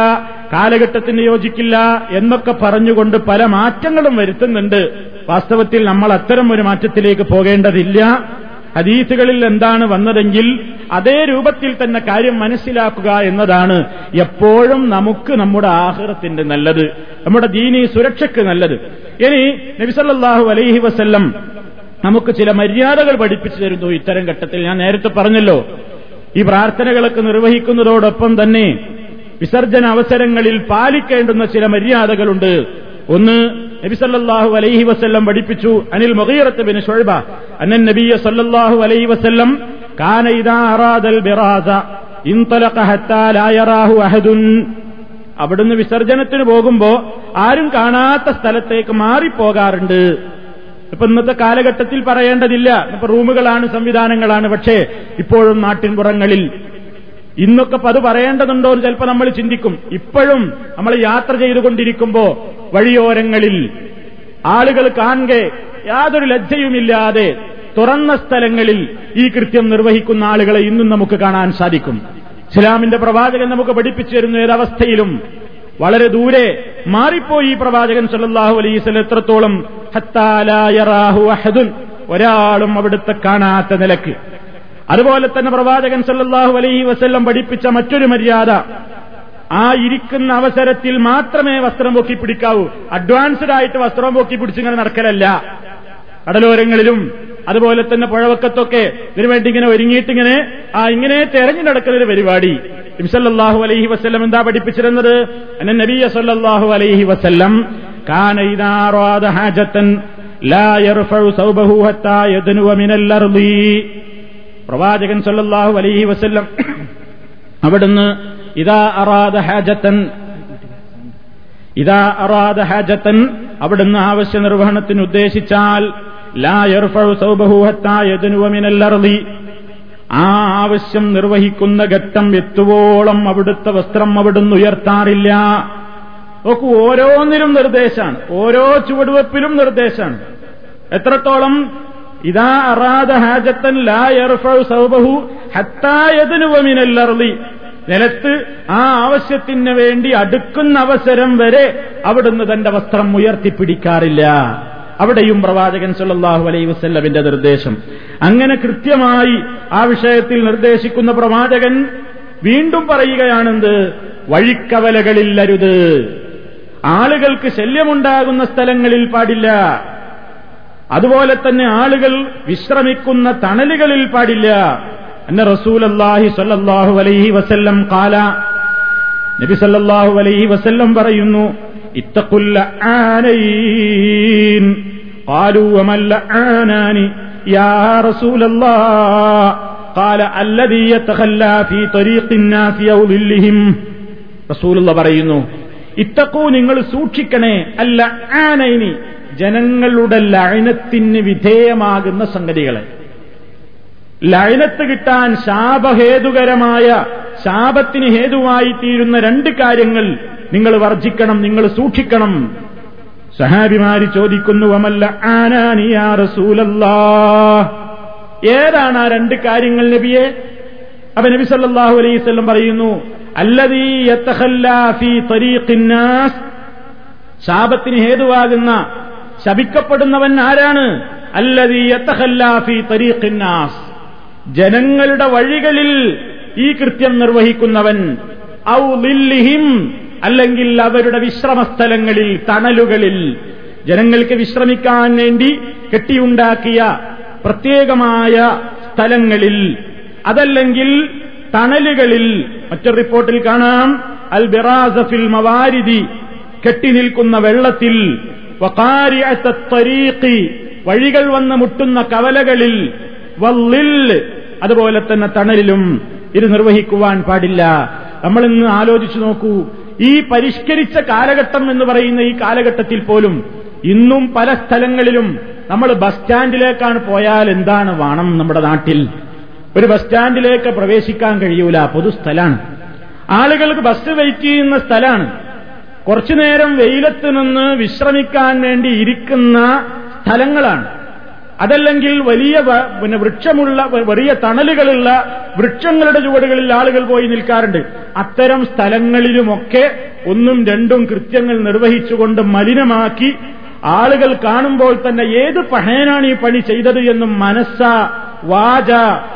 കാലഘട്ടത്തിന് യോജിക്കില്ല എന്നൊക്കെ പറഞ്ഞുകൊണ്ട് പല മാറ്റങ്ങളും വരുത്തുന്നുണ്ട്. വാസ്തവത്തിൽ നമ്മൾ അത്തരം ഒരു മാറ്റത്തിലേക്ക് പോകേണ്ടതില്ല. ഹദീസുകളിൽ എന്താണ് വന്നതെങ്കിൽ അതേ രൂപത്തിൽ തന്നെ കാര്യം മനസ്സിലാക്കുക എന്നതാണ് എപ്പോഴും നമുക്ക് നമ്മുടെ ആഹൃത്തിന്റെ നല്ലത്. നമ്മുടെ ദീനി സുരക്ഷയ്ക്ക് നല്ലത്. ഇനി നബിസല്ലാഹു അലൈഹി വസല്ലം നമുക്ക് ചില മര്യാദകൾ പഠിപ്പിച്ചു തരുന്നു ഇത്തരം ഘട്ടത്തിൽ. ഞാൻ നേരത്തെ പറഞ്ഞല്ലോ ഈ പ്രാർത്ഥനകളൊക്കെ നിർവഹിക്കുന്നതോടൊപ്പം തന്നെ വിസർജന അവസരങ്ങളിൽ പാലിക്കേണ്ടുന്ന ചില മര്യാദകളുണ്ട്. ഒന്ന് നബി സല്ലാഹു അലൈഹി വസ്ല്ലം പഠിപ്പിച്ചു അനിൽ മുഖീറത്ത് ബിൻ ഷുഅബ അന്നൻ നബിയ സല്ലാഹു അലൈഹി വസ്ല്ലം അറാദൽ ബിറാസ അഹദുൻ. അവിടുന്ന് വിസർജനത്തിന് പോകുമ്പോ ആരും കാണാത്ത സ്ഥലത്തേക്ക് മാറിപ്പോകാറുണ്ട്. ഇപ്പൊ ഇന്നത്തെ കാലഘട്ടത്തിൽ പറയേണ്ടതില്ല. ഇപ്പൊ റൂമുകളാണ് സംവിധാനങ്ങളാണ്. പക്ഷേ ഇപ്പോഴും നാട്ടിൻപുറങ്ങളിൽ ഇന്നൊക്കെ അത് പറയേണ്ടതുണ്ടോ എന്ന് ചിലപ്പോൾ നമ്മൾ ചിന്തിക്കും. ഇപ്പോഴും നമ്മൾ യാത്ര ചെയ്തുകൊണ്ടിരിക്കുമ്പോ വഴിയോരങ്ങളിൽ ആളുകൾ കാണെ യാതൊരു ലജ്ജയുമില്ലാതെ തുറന്ന സ്ഥലങ്ങളിൽ ഈ കൃത്യം നിർവഹിക്കുന്ന ആളുകളെ ഇന്നും നമുക്ക് കാണാൻ സാധിക്കും. ഇസ്ലാമിന്റെ പ്രവാചകൻ നമുക്ക് പഠിപ്പിച്ചു തരുന്ന ഏതവസ്ഥയിലും വളരെ ദൂരെ മാറിപ്പോയി ഈ പ്രവാചകൻ സല്ലാഹു അലൈസ് എത്രത്തോളം ഒരാളും അവിടുത്തെ കാണാത്ത നിലയ്ക്ക്. അതുപോലെ തന്നെ പ്രവാചകൻ സല്ലാഹു അലൈഹി വസ്ല്ലം പഠിപ്പിച്ച മറ്റൊരു മര്യാദ. ആ ഇരിക്കുന്ന അവസരത്തിൽ മാത്രമേ വസ്ത്രം പൊക്കി പിടിക്കാവൂ. അഡ്വാൻസ്ഡ് ആയിട്ട് വസ്ത്രം പൊക്കി പിടിച്ചിങ്ങനെ നടക്കലല്ല. കടലോരങ്ങളിലും അതുപോലെ തന്നെ പുഴവക്കത്തൊക്കെ ഇതിനുവേണ്ടി ഇങ്ങനെ ഒരുങ്ങിയിട്ടിങ്ങനെ ആ ഇങ്ങനെ തെരഞ്ഞു നടക്കുന്നൊരു പരിപാടി. ഇംസല്ലാഹു അലൈഹി വസ്ല്ലം എന്താ പഠിപ്പിച്ചിരുന്നത്? അന്ന നബിയ സല്ലല്ലാഹു അലൈഹി വസല്ലം കാന ഇദാ റാദ ഹാജത്തൻ ലാ യർഫഉ സൗബഹു ഹത്താ മിനൽ പ്രവാചകൻ സല്ലല്ലാഹു അലൈഹി വസല്ലം അവിടുന്ന് ഇതാ അറാദ ഹാജത്തൻ ഇതാ അറാദ ഹാജത്തൻ അവിടുന്ന് ആവശ്യ നിർവഹണത്തിന് ഉദ്ദേശിച്ചാൽ ലാ യർഫഉ സൗബഹു ഹത്താ മിനൽ ആ ആവശ്യം നിർവഹിക്കുന്ന ഘട്ടം എത്തുവോളം അവിടുത്തെ വസ്ത്രം അവിടുന്ന് ഉയർത്താറില്ല. നോക്കൂ ഓരോന്നിനും നിർദ്ദേശമാണ് ഓരോ ചുവടുവെപ്പിലും നിർദ്ദേശമാണ് എത്രത്തോളം? ഇതാ അറാദ ഹാജത്തൻ ലാ യർഫഉ സൗബഹു ഹത്താ യദ്നുവ മിനൽ അർളി നിലത്ത് ആ ആവശ്യത്തിന് വേണ്ടി അടുക്കുന്ന അവസരം വരെ അവിടുന്ന് തന്റെ വസ്ത്രം ഉയർത്തിപ്പിടിക്കാറില്ല. അവിടെയും പ്രവാചകൻ സല്ലല്ലാഹു അലൈ വസ്ല്ലമിന്റെ നിർദ്ദേശം. അങ്ങനെ കൃത്യമായി ആ വിഷയത്തിൽ നിർദ്ദേശിക്കുന്ന പ്രവാചകൻ വീണ്ടും പറയുകയാണെന്ത്? വഴിക്കവലകളില്ലരുത്. ആളുകൾക്ക് ശല്യമുണ്ടാകുന്ന സ്ഥലങ്ങളിൽ പാടില്ല. അതുപോലെ തന്നെ ആളുകൾ വിശ്രമിക്കുന്ന തണലുകളിൽ പാടില്ല. എന്നെ അള്ളാഹി സല്ലാഹു അലൈഹി വസല്ലം കാല. നബി സല്ലാഹു അലൈഹി വസല്ലം പറയുന്നു ഇത്തക്കുല്ല ആനൈൻ قالوا وما اللعانان يا رسول الله قال الذي يتخلى في طريق الناس أو ظلهم رسول الله പറയുന്നു ഇത്തക്കൂ നിങ്ങൾ സൂക്ഷിക്കണേ അല്ല ആനൈനി ജനങ്ങളുടെ ലയനത്തിന് വിധേയമാകുന്ന സംഗതികളെ ലയനത്ത് കിട്ടാൻ ശാപഹേതുകരമായ ശാപത്തിന് ഹേതുവായി തീരുന്ന രണ്ട് കാര്യങ്ങൾ നിങ്ങൾ വർജിക്കണം നിങ്ങൾ സൂക്ഷിക്കണം സഹാബിമാര് ചോദിക്കുന്നു വമല്ല ആനാനിയാ റസൂലല്ലാ ഏതാണ് ആ രണ്ട് കാര്യങ്ങൾ നബിയെ? അപ്പൊ നബി സല്ലാഹു അലൈഹി വസല്ലം പറയുന്നു തരീഖിന്നാസ് ശാപത്തിന് ഹേതുവാകുന്ന ശപിക്കപ്പെടുന്നവൻ ആരാണ്? ഫീ തരീഖിന്നാസ് ജനങ്ങളുടെ വഴികളിൽ ഈ കൃത്യം നിർവഹിക്കുന്നവൻ ഔ അല്ലെങ്കിൽ അവരുടെ വിശ്രമസ്ഥലങ്ങളിൽ തണലുകളിൽ. ജനങ്ങൾക്ക് വിശ്രമിക്കാൻ വേണ്ടി കെട്ടിയുണ്ടാക്കിയ പ്രത്യേകമായ സ്ഥലങ്ങളിൽ. അതല്ലെങ്കിൽ തണലുകളിൽ. മറ്റൊരു റിപ്പോർട്ടിൽ കാണാം. അൽ ബിറാസഫിൽ മവാരിദി കെട്ടിനിൽക്കുന്ന വെള്ളത്തിൽ. വഴികൾ വന്ന് മുട്ടുന്ന കവലകളിൽ. അതുപോലെ തന്നെ തണലിലും. ഇത് നിർവഹിക്കുവാൻ പാടില്ല. നമ്മളിന്ന് ആലോചിച്ചു നോക്കൂ. ഈ പരിഷ്കരിച്ച കാലഘട്ടം എന്ന് പറയുന്ന ഈ കാലഘട്ടത്തിൽ പോലും ഇന്നും പല സ്ഥലങ്ങളിലും നമ്മൾ ബസ് സ്റ്റാൻഡിലേക്കാണ് പോയാൽ എന്താണ് വേണം നമ്മുടെ നാട്ടിൽ? ഒരു ബസ് സ്റ്റാൻഡിലേക്ക് പ്രവേശിക്കാൻ കഴിയൂല പൊതുസ്ഥലാണ് ആളുകൾക്ക് ബസ് വെയിറ്റ് ചെയ്യുന്ന സ്ഥലമാണ് കുറച്ചു നേരം വെയിലത്ത് നിന്ന് വിശ്രമിക്കാൻ വേണ്ടി ഇരിക്കുന്ന സ്ഥലങ്ങളാണ്. അതല്ലെങ്കിൽ വലിയ പിന്നെ വൃക്ഷമുള്ള വലിയ തണലുകളുള്ള വൃക്ഷങ്ങളുടെ ചുവടുകളിൽ ആളുകൾ പോയി നിൽക്കാറുണ്ട്. അത്തരം സ്ഥലങ്ങളിലുമൊക്കെ ഒന്നും രണ്ടും കൃത്യങ്ങൾ നിർവഹിച്ചുകൊണ്ട് മലിനമാക്കി ആളുകൾ കാണുമ്പോൾ തന്നെ ഏത് പഹയനാണ് ഈ പണി ചെയ്തത് എന്നും മനസ്സ വാച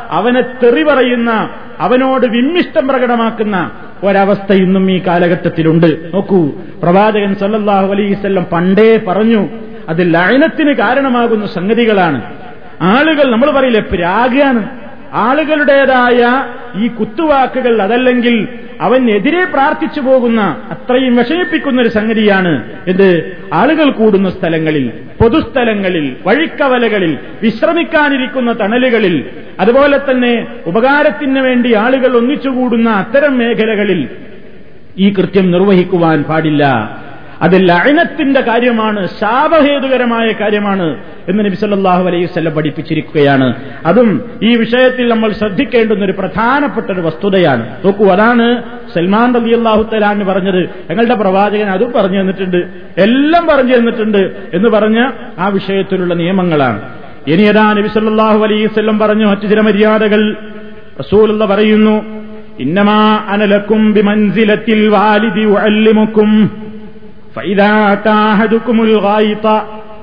അവനെ തെറി പറയുന്ന അവനോട് വിമ്മിഷ്ടം പ്രകടമാക്കുന്ന ഒരവസ്ഥ ഇന്നും ഈ കാലഘട്ടത്തിലുണ്ട്. നോക്കൂ പ്രവാചകൻ സല്ലാഹു അലൈസ് പണ്ടേ പറഞ്ഞു അത് ലയനത്തിന് കാരണമാകുന്ന സംഗതികളാണ്. ആളുകൾ നമ്മൾ പറയില്ലേ പ്രാഗാണ് ആളുകളുടേതായ ഈ കുത്തുവാക്കുകൾ അതല്ലെങ്കിൽ അവനെതിരെ പ്രാർത്ഥിച്ചു പോകുന്ന അത്രയും വിഷമിപ്പിക്കുന്ന ഒരു സംഗതിയാണ് എന്ത് ആളുകൾ കൂടുന്ന സ്ഥലങ്ങളിൽ പൊതുസ്ഥലങ്ങളിൽ വഴിക്കവലകളിൽ വിശ്രമിക്കാനിരിക്കുന്ന തണലുകളിൽ അതുപോലെ തന്നെ ഉപകാരത്തിന് വേണ്ടി ആളുകൾ ഒന്നിച്ചുകൂടുന്ന അത്തരം മേഖലകളിൽ ഈ കൃത്യം നിർവഹിക്കുവാൻ പാടില്ല. അത് ലഴനത്തിന്റെ കാര്യമാണ് ശാപഹേതുകരമായ കാര്യമാണ് എന്ന് നബി സല്ലാഹു അലൈഹി സ്വല്ലം പഠിപ്പിച്ചിരിക്കുകയാണ്. അതും ഈ വിഷയത്തിൽ നമ്മൾ ശ്രദ്ധിക്കേണ്ടുന്ന ഒരു പ്രധാനപ്പെട്ട ഒരു വസ്തുതയാണ്. നോക്കൂ അതാണ് സൽമാൻ റബി അള്ളാഹു തലാന്ന് പറഞ്ഞത്. ഞങ്ങളുടെ പ്രവാചകൻ അതും പറഞ്ഞു തന്നിട്ടുണ്ട് എല്ലാം പറഞ്ഞു തന്നിട്ടുണ്ട് എന്ന് പറഞ്ഞ ആ വിഷയത്തിലുള്ള നിയമങ്ങളാണ്. ഇനി ഏതാ നബി സല്ലാഹു അലൈഹി സ്വല്ലം പറഞ്ഞു മറ്റു ചില മര്യാദകൾ. റസൂലുള്ള പറയുന്നു ഇന്നമാ അനലക്കും വാലിദി ഉഅല്ലിമുക്കും. فإذا أتى أحدكم الغائط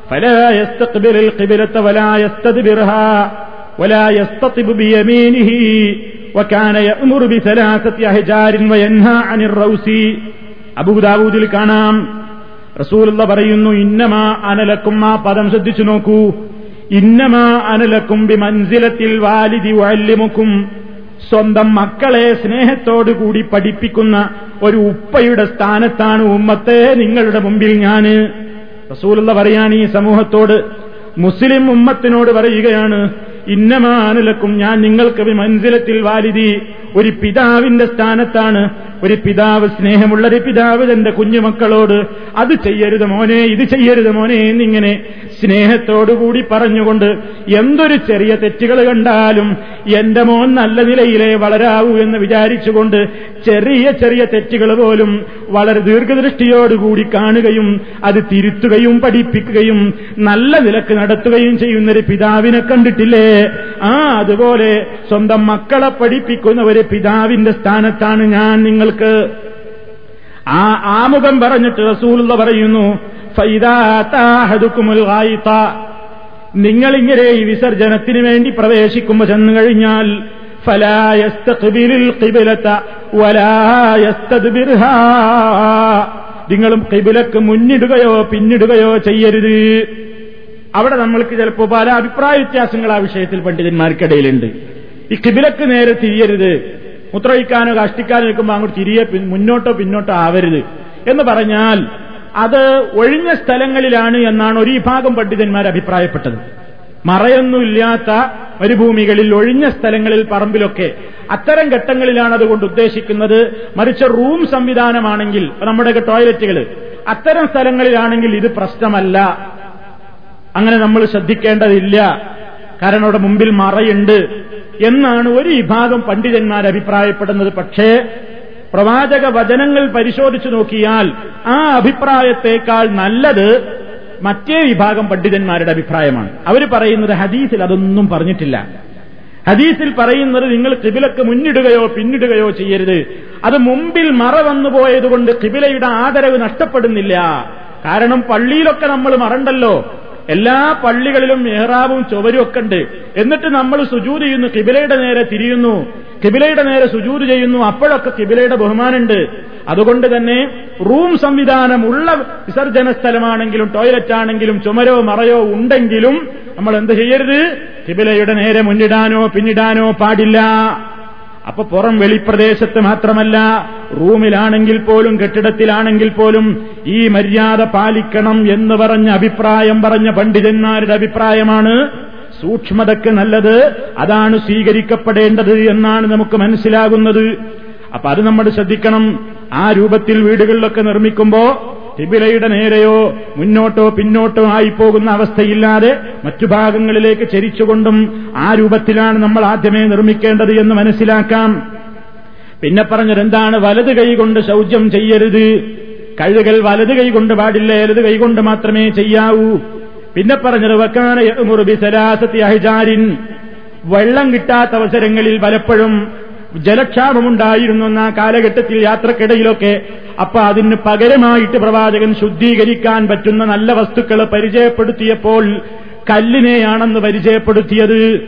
فلا يستقبل القبلة ولا يستدبرها ولا يستطب بيمينه وكان يأمر بثلاثة أحجار وينهى عن الروس അബൂ ദാവൂദിൽ കാണാം റസൂലുള്ള പറയുന്നു ഇന്നമാ അനലക്കും ആ പദം ശ്രദ്ധിച്ചു നോക്കൂ ഇന്നമാ അനലക്കും ബി മൻസിലത്തിൽ വാലിദി വല്ലിമുക്കും സ്വന്തം മക്കളെ സ്നേഹത്തോടുകൂടി പഠിപ്പിക്കുന്ന ഒരു ഉപ്പയുടെ സ്ഥാനത്താണ് ഉമ്മത്തെ നിങ്ങളുടെ മുമ്പിൽ ഞാൻ. റസൂലുള്ള പറയാണ് ഈ സമൂഹത്തോട് മുസ്ലിം ഉമ്മത്തിനോട് പറയുകയാണ് ഇന്നമാനലക്കും ഞാൻ നിങ്ങൾക്ക് മനസ്സിലത്തിൽ വാലിതി ഒരു പിതാവിന്റെ സ്ഥാനത്താണ് ഒരു പിതാവ് സ്നേഹമുള്ള ഒരു പിതാവ് തന്റെ കുഞ്ഞുമക്കളോട് അത് ചെയ്യരുത് മോനെ ഇത് ചെയ്യരുത് മോനെ എന്നിങ്ങനെ സ്നേഹത്തോടുകൂടി പറഞ്ഞുകൊണ്ട് എന്തൊരു ചെറിയ തെറ്റുകൾ കണ്ടാലും എന്റെ മോൻ നല്ല നിലയിലേ വളരാവൂ എന്ന് വിചാരിച്ചുകൊണ്ട് ചെറിയ ചെറിയ തെറ്റുകൾ പോലും വളരെ ദീർഘദൃഷ്ടിയോടുകൂടി കാണുകയും അത് തിരുത്തുകയും പഠിപ്പിക്കുകയും നല്ല നിലയ്ക്ക് നടത്തുകയും ചെയ്യുന്ന ഒരു പിതാവിനെ കണ്ടിട്ടില്ലേ? ആ അതുപോലെ സ്വന്തം മക്കളെ പഠിപ്പിക്കുന്ന ഒരു പിതാവിന്റെ സ്ഥാനത്താണ് ഞാൻ നിങ്ങൾക്ക്. ആ ആമുഖം പറഞ്ഞിട്ട് റസൂലുള്ള പറയുന്നു നിങ്ങളിങ്ങനെ ഈ വിസർജനത്തിന് വേണ്ടി പ്രവേശിക്കുമ്പോൾ ചെന്നു കഴിഞ്ഞാൽ നിങ്ങളും കിബിലക്ക് മുന്നിടുകയോ പിന്നിടുകയോ ചെയ്യരുത്. അവിടെ നമ്മൾക്ക് ചിലപ്പോൾ പല അഭിപ്രായ വ്യത്യാസങ്ങൾ ആ വിഷയത്തിൽ പണ്ഡിതന്മാർക്കിടയിലുണ്ട്. ഈ കിബിലക്ക് നേരെ തിരിയരുത്. മുത്രയിക്കാനോ കഷ്ടിക്കാനോ നിൽക്കുമ്പോൾ അങ്ങോട്ട് തിരിയെ മുന്നോട്ടോ പിന്നോട്ടോ ആവരുത്. എന്ന് പറഞ്ഞാൽ അത് ഒഴിഞ്ഞ സ്ഥലങ്ങളിലാണ് എന്നാണ് ഒരു വിഭാഗം പണ്ഡിതന്മാർ അഭിപ്രായപ്പെട്ടത്. മറയൊന്നുമില്ലാത്ത മരുഭൂമികളിൽ ഒഴിഞ്ഞ സ്ഥലങ്ങളിൽ പറമ്പിലൊക്കെ അത്തരം ഘട്ടങ്ങളിലാണ് അതുകൊണ്ട് ഉദ്ദേശിക്കുന്നത്. മറിച്ച് റൂം സംവിധാനമാണെങ്കിൽ നമ്മുടെയൊക്കെ ടോയ്ലറ്റുകൾ അത്തരം സ്ഥലങ്ങളിലാണെങ്കിൽ ഇത് പ്രശ്നമല്ല. അങ്ങനെ നമ്മൾ ശ്രദ്ധിക്കേണ്ടതില്ല. കാരണം അവിടെ മുമ്പിൽ മറയുണ്ട്. എന്നാണ് ഒരു വിഭാഗം പണ്ഡിതന്മാർ അഭിപ്രായപ്പെടുന്നത്. പക്ഷേ പ്രവാചക വചനങ്ങൾ പരിശോധിച്ചു നോക്കിയാൽ ആ അഭിപ്രായത്തേക്കാൾ നല്ലത് മറ്റേ വിഭാഗം പണ്ഡിതന്മാരുടെ അഭിപ്രായമാണ്. അവർ പറയുന്നത് ഹദീസിൽ അതൊന്നും പറഞ്ഞിട്ടില്ല. ഹദീസിൽ പറയുന്നത് നിങ്ങൾ കിബിലക്ക് മുന്നിടുകയോ പിന്നിടുകയോ ചെയ്യരുത്. അത് മുമ്പിൽ മറ വന്നു പോയതുകൊണ്ട് കിബിലയുടെ ആദരവ് നഷ്ടപ്പെടുന്നില്ല. കാരണം പള്ളിയിലൊക്കെ നമ്മൾ മറണ്ടല്ലോ. എല്ലാ പള്ളികളിലും മെഹ്റാബും ചുവരും ഒക്കെ ഉണ്ട്. എന്നിട്ട് നമ്മൾ സുജൂത് ചെയ്യുന്നു കിബിലയുടെ നേരെ തിരിയുന്നു. കിബിലയുടെ നേരെ സുജൂത് ചെയ്യുന്നു. അപ്പോഴൊക്കെ കിബിലയുടെ ബഹുമാനുണ്ട് അതുകൊണ്ട് തന്നെ റൂം സംവിധാനം ഉള്ള വിസർജന സ്ഥലമാണെങ്കിലും ടോയ്ലറ്റ് ആണെങ്കിലും ചുമരോ മറയോ ഉണ്ടെങ്കിലും നമ്മൾ എന്ത് ചെയ്യരുത്? കിബിലയുടെ നേരെ മുന്നിടാനോ പിന്നിടാനോ പാടില്ല. അപ്പൊ പുറം വെളിപ്രദേശത്ത് മാത്രമല്ല റൂമിലാണെങ്കിൽ പോലും കെട്ടിടത്തിലാണെങ്കിൽ പോലും ഈ മര്യാദ പാലിക്കണം എന്ന് പറഞ്ഞ അഭിപ്രായം പറഞ്ഞ പണ്ഡിതന്മാരുടെ അഭിപ്രായമാണ് സൂക്ഷ്മതയ്ക്ക് നല്ലത് അതാണ് സ്വീകരിക്കപ്പെടേണ്ടത് എന്നാണ് നമുക്ക് മനസ്സിലാകുന്നത്. അപ്പൊ അത് നമ്മൾ ശ്രദ്ധിക്കണം. ആ രൂപത്തിൽ വീടുകളിലൊക്കെ നിർമ്മിക്കുമ്പോ തിബിലയുടെ നേരെയോ മുന്നോട്ടോ പിന്നോട്ടോ ആയി പോകുന്ന അവസ്ഥയില്ലാതെ മറ്റു ഭാഗങ്ങളിലേക്ക് ചരിച്ചുകൊണ്ടും ആ രൂപത്തിലാണ് നമ്മൾ ആദ്യമേ നിർമ്മിക്കേണ്ടത് എന്ന് മനസ്സിലാക്കാം. പിന്നെ പറഞ്ഞതെന്താണ്? വലത് കൈകൊണ്ട് ശൗചം ചെയ്യരുത്. കഴുകൽ വലത് കൈകൊണ്ട് പാടില്ല? ഇലത് കൈകൊണ്ട് മാത്രമേ ചെയ്യാവൂ. പിന്നെ പറഞ്ഞത് വക്കാന മുറുബിസലാസത്തി അഹിജാരിൻ. വെള്ളം കിട്ടാത്ത അവസരങ്ങളിൽ പലപ്പോഴും ജലക്ഷാമമുണ്ടായിരുന്നു എന്ന കാലഘട്ടത്തിൽ യാത്രക്കിടയിലൊക്കെ. അപ്പൊ അതിന് പകരമായിട്ട് പ്രവാചകൻ ശുദ്ധീകരിക്കാൻ പറ്റുന്ന നല്ല വസ്തുക്കൾ പരിചയപ്പെടുത്തിയപ്പോൾ കല്ലിനെയാണെന്ന് പരിചയപ്പെടുത്തിയത്.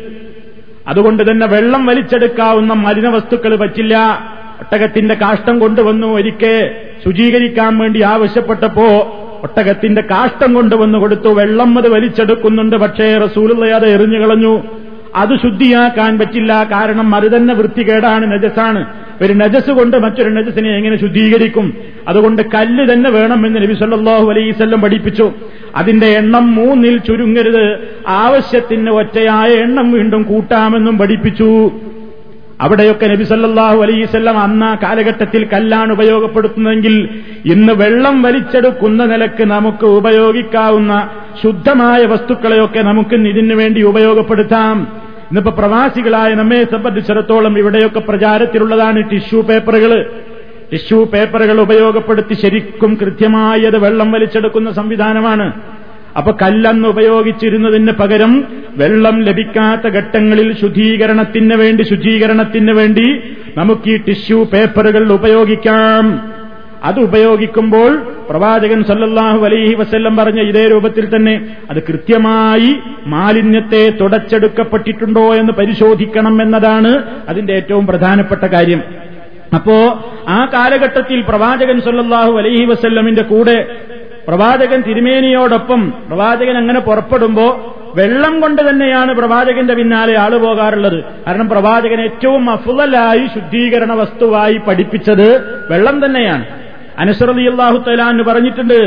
അതുകൊണ്ട് തന്നെ വെള്ളം വലിച്ചെടുക്കാവുന്ന മലിന വസ്തുക്കൾ പറ്റില്ല. ഒട്ടകത്തിന്റെ കാഷ്ടം കൊണ്ടുവന്നു ഒരിക്കെ ശുചീകരിക്കാൻ വേണ്ടി ആവശ്യപ്പെട്ടപ്പോ ഒട്ടകത്തിന്റെ കാഷ്ടം കൊണ്ടുവന്നു കൊടുത്തു. വെള്ളം അത് വലിച്ചെടുക്കുന്നുണ്ട്. പക്ഷേ റസൂലുള്ള അത് എറിഞ്ഞു കളഞ്ഞു അത് ശുദ്ധിയാക്കാൻ പറ്റില്ല. കാരണം അത് തന്നെ വൃത്തികേടാണ് നജസാണ്. ഒരു നജസ് കൊണ്ട് മറ്റൊരു നജസിനെ എങ്ങനെ ശുദ്ധീകരിക്കും? അതുകൊണ്ട് കല്ല് തന്നെ വേണമെന്ന് നബി സല്ലല്ലാഹു അലൈവല്ലം പഠിപ്പിച്ചു. അതിന്റെ എണ്ണം മൂന്നിൽ ചുരുങ്ങരുത്. ആവശ്യത്തിന് ഒറ്റയായ എണ്ണം വീണ്ടും കൂട്ടാമെന്നും പഠിപ്പിച്ചു. അവിടെയൊക്കെ നബി സല്ലല്ലാഹു അലൈവല്ലം അന്ന കാലഘട്ടത്തിൽ കല്ലാണ് ഉപയോഗപ്പെടുത്തുന്നതെങ്കിൽ ഇന്ന് വെള്ളം വലിച്ചെടുക്കുന്ന നിലയ്ക്ക് നമുക്ക് ഉപയോഗിക്കാവുന്ന ശുദ്ധമായ വസ്തുക്കളെയൊക്കെ നമുക്ക് ഇതിനു വേണ്ടി ഉപയോഗപ്പെടുത്താം. ഇന്നിപ്പോ പ്രവാസികളായ നമ്മെ സംബന്ധിച്ചിടത്തോളം ഇവിടെയൊക്കെ പ്രചാരത്തിലുള്ളതാണ് ടിഷ്യൂ പേപ്പറുകൾ ടിഷ്യൂ പേപ്പറുകൾ ഉപയോഗപ്പെടുത്തി ശരിക്കും കൃത്യമായത് വെള്ളം വലിച്ചെടുക്കുന്ന സംവിധാനമാണ്. അപ്പൊ കല്ലെന്ന് ഉപയോഗിച്ചിരുന്നതിന് പകരം വെള്ളം ലഭിക്കാത്ത ഘട്ടങ്ങളിൽ ശുദ്ധീകരണത്തിന് വേണ്ടി ശുചീകരണത്തിന് വേണ്ടി നമുക്ക് ഈ ടിഷ്യൂ പേപ്പറുകൾ ഉപയോഗിക്കാം. അത് ഉപയോഗിക്കുമ്പോൾ പ്രവാചകൻ സല്ലല്ലാഹു അലൈഹി വസ്ല്ലം പറഞ്ഞ ഇതേ രൂപത്തിൽ തന്നെ അത് കൃത്യമായി മാലിന്യത്തെ തുടച്ചെടുക്കപ്പെട്ടിട്ടുണ്ടോ എന്ന് പരിശോധിക്കണം എന്നതാണ് അതിന്റെ ഏറ്റവും പ്രധാനപ്പെട്ട കാര്യം. അപ്പോ ആ കാലഘട്ടത്തിൽ പ്രവാചകൻ സല്ലല്ലാഹു അലൈഹി വസ്ല്ലമിന്റെ കൂടെ പ്രവാചകൻ തിരുമേനിയോടൊപ്പം പ്രവാചകൻ അങ്ങനെ പുറപ്പെടുമ്പോ വെള്ളം കൊണ്ട് തന്നെയാണ് പ്രവാചകന്റെ പിന്നാലെ ആൾ പോകാറുള്ളത്. കാരണം പ്രവാചകൻ ഏറ്റവും അഫുതലായി ശുദ്ധീകരണ വസ്തുവായി പഠിപ്പിച്ചത് വെള്ളം തന്നെയാണ്. അനസറലി അള്ളാഹു തലാന്ന് പറഞ്ഞിട്ടുണ്ട്